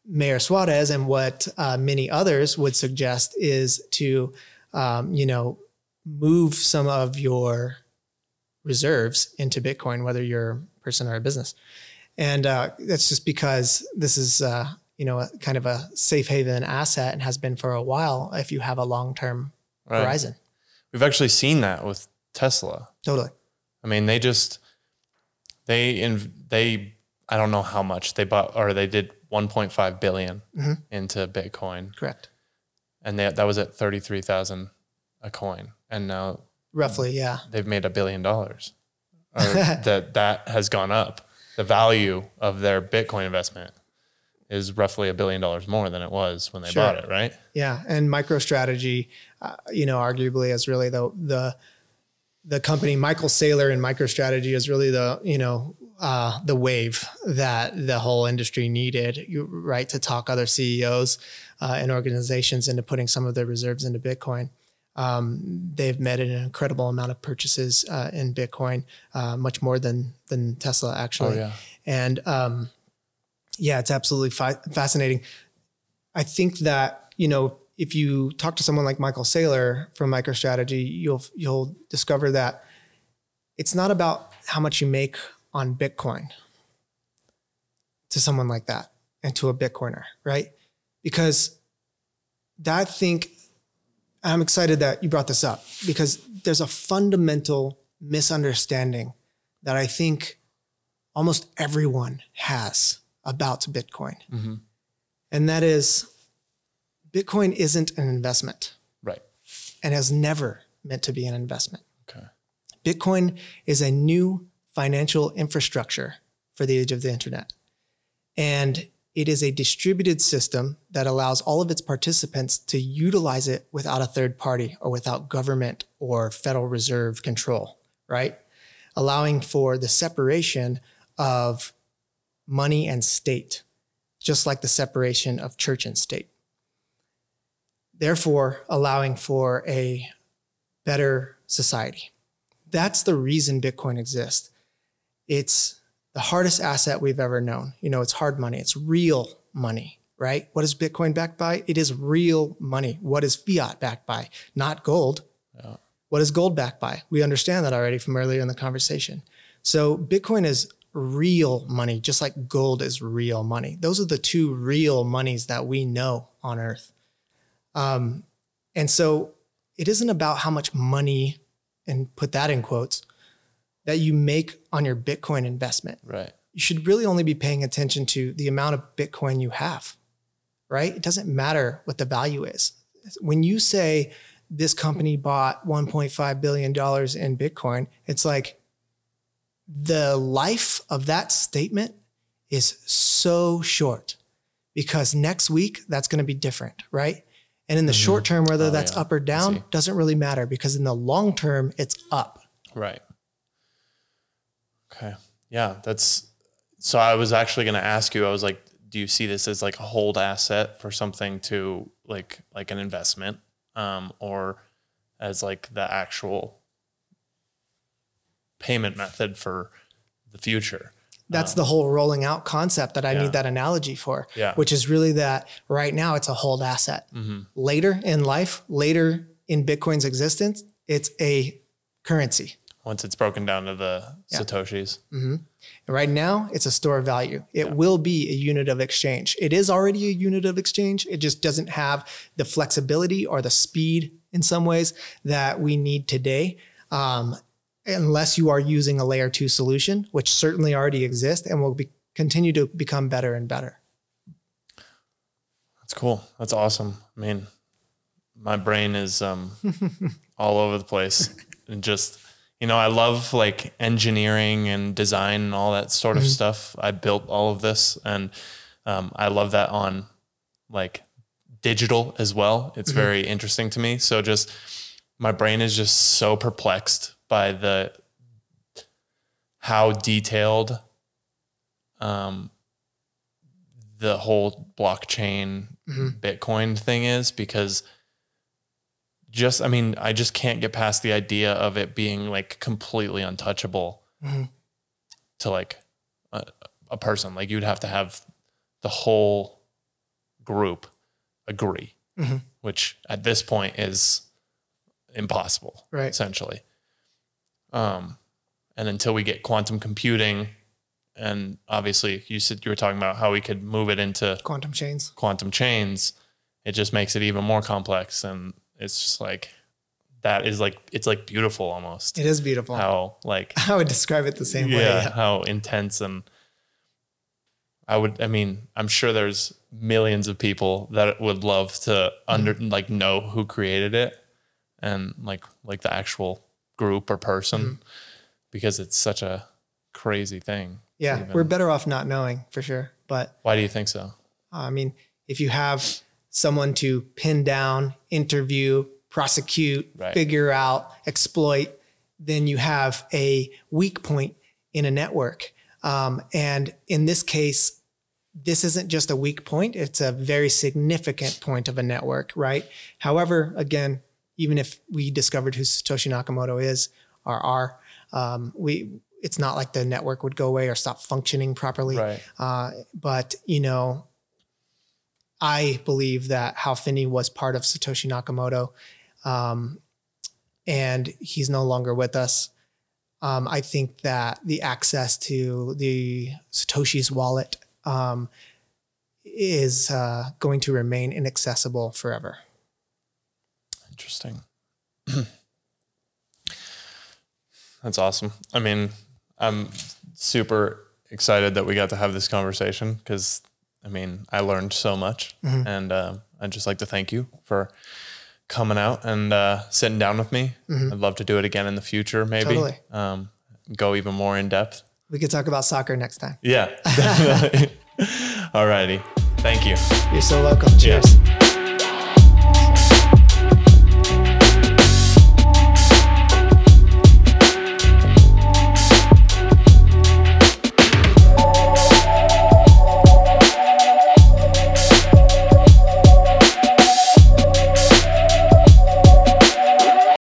Mayor Suarez and what uh, many others would suggest is to, um, you know, move some of your reserves into Bitcoin, whether you're a person or a business. And uh, that's just because this is, uh, you know, a, kind of a safe haven asset and has been for a while if you have a long term Right. horizon. We've actually seen that with Tesla. Totally. I mean, they just they in they I don't know how much they bought or they did 1.5 billion Mhm. into Bitcoin, Correct. and they, that was at 33,000 a coin, and now Roughly, yeah. they've made a billion dollars. That that has gone up. The value of their Bitcoin investment is roughly a billion dollars more than it was when they Sure. bought it, right? Yeah, and MicroStrategy, uh, you know, arguably is really the the the company Michael Saylor and MicroStrategy is really the you know uh, the wave that the whole industry needed, right, to talk other CEOs uh, and organizations into putting some of their reserves into Bitcoin. Um, they've made an incredible amount of purchases uh, in Bitcoin, uh, much more than than Tesla actually. Oh yeah. And um, yeah, it's absolutely fi- fascinating. I think that you know if you talk to someone like Michael Saylor from MicroStrategy, you'll you'll discover that it's not about how much you make on Bitcoin to someone like that and to a Bitcoiner, right? Because I think I'm excited that you brought this up because there's a fundamental misunderstanding that I think almost everyone has about Bitcoin. Mhm. And that is Bitcoin isn't an investment Right. and has never meant to be an investment. Okay. Bitcoin is a new financial infrastructure for the age of the internet. And it is a distributed system that allows all of its participants to utilize it without a third party or without government or Federal Reserve control, right? Allowing for the separation of money and state, just like the separation of church and state. Therefore, allowing for a better society. That's the reason Bitcoin exists. It's the hardest asset we've ever known. You know, it's hard money, it's real money, right? What is Bitcoin backed by? It is real money. What is fiat backed by? Not gold. Yeah. What is gold backed by? We understand that already from earlier in the conversation. So Bitcoin is real money, just like gold is real money. Those are the two real monies that we know on earth. Um, and so it isn't about how much money, and put that in quotes, that you make on your Bitcoin investment. Right. You should really only be paying attention to the amount of Bitcoin you have, right? It doesn't matter what the value is. When you say this company bought $1.5 billion in Bitcoin, it's like the life of that statement is so short because next week that's going to be different, right? And in the Mhm. short term, whether Oh, that's yeah. up or down doesn't really matter because in the long term, it's up. Right. Okay. Yeah, that's so I was actually going to ask you I was like do you see this as like a hold asset for something to like like an investment um or as like the actual payment method for the future? That's Um, the whole rolling out concept that I yeah. need that analogy for, Yeah. which is really that right now it's a hold asset. Mhm. Later in life, later in Bitcoin's existence, it's a currency. Once it's broken down to the Yeah. satoshis. hmm right now, it's a store of value. It Yeah. will be a unit of exchange. It is already a unit of exchange. It just doesn't have the flexibility or the speed in some ways that we need today. Um, unless you are using a layer two solution, which certainly already exists and will be, continue to become better and better. That's cool. That's awesome. I mean, my brain is um, all over the place and just, you know, I love like engineering and design and all that sort of Mhm. stuff. I built all of this and um, I love that on like digital as well. It's Mhm. very interesting to me. So just my brain is just so perplexed by the how detailed um, the whole blockchain Mhm. Bitcoin thing is because just I mean I just can't get past the idea of it being like completely untouchable Mhm. to like a, a person like you'd have to have the whole group agree Mhm. which at this point is impossible Right. essentially um and until we get quantum computing and obviously you said you were talking about how we could move it into Quantum chains. quantum chains, it just makes it even more complex. And it's just like that is like it's like beautiful almost. It is beautiful. How like I would describe it the same yeah, way. Yeah. how intense and I would I mean, I'm sure there's millions of people that would love to under Mm-hmm. like know who created it and like like the actual group or person Mm-hmm. because it's such a crazy thing. Yeah. even- We're better off not knowing for sure. But Why do you think so? I mean, if you have someone to pin down, interview, prosecute, Right. figure out, exploit, then you have a weak point in a network. Um, and in this case, this isn't just a weak point, it's a very significant point of a network, right? However, again, even if we discovered who Satoshi Nakamoto is or are, um, we it's not like the network would go away or stop functioning properly. Right. Uh, but you know, I believe that Hal Finney was part of Satoshi Nakamoto, um, and he's no longer with us. Um, I think that the access to the Satoshi's wallet um, is uh, going to remain inaccessible forever. Interesting. That's awesome. I mean, I'm super excited that we got to have this conversation because, I mean, I learned so much, Mhm. and uh, I'd just like to thank you for coming out and uh, sitting down with me. Mhm. I'd love to do it again in the future, maybe. Totally. Um, go even more in depth. We could talk about soccer next time. Yeah, definitely. All righty. Thank you. You're so welcome. Yeah. Cheers.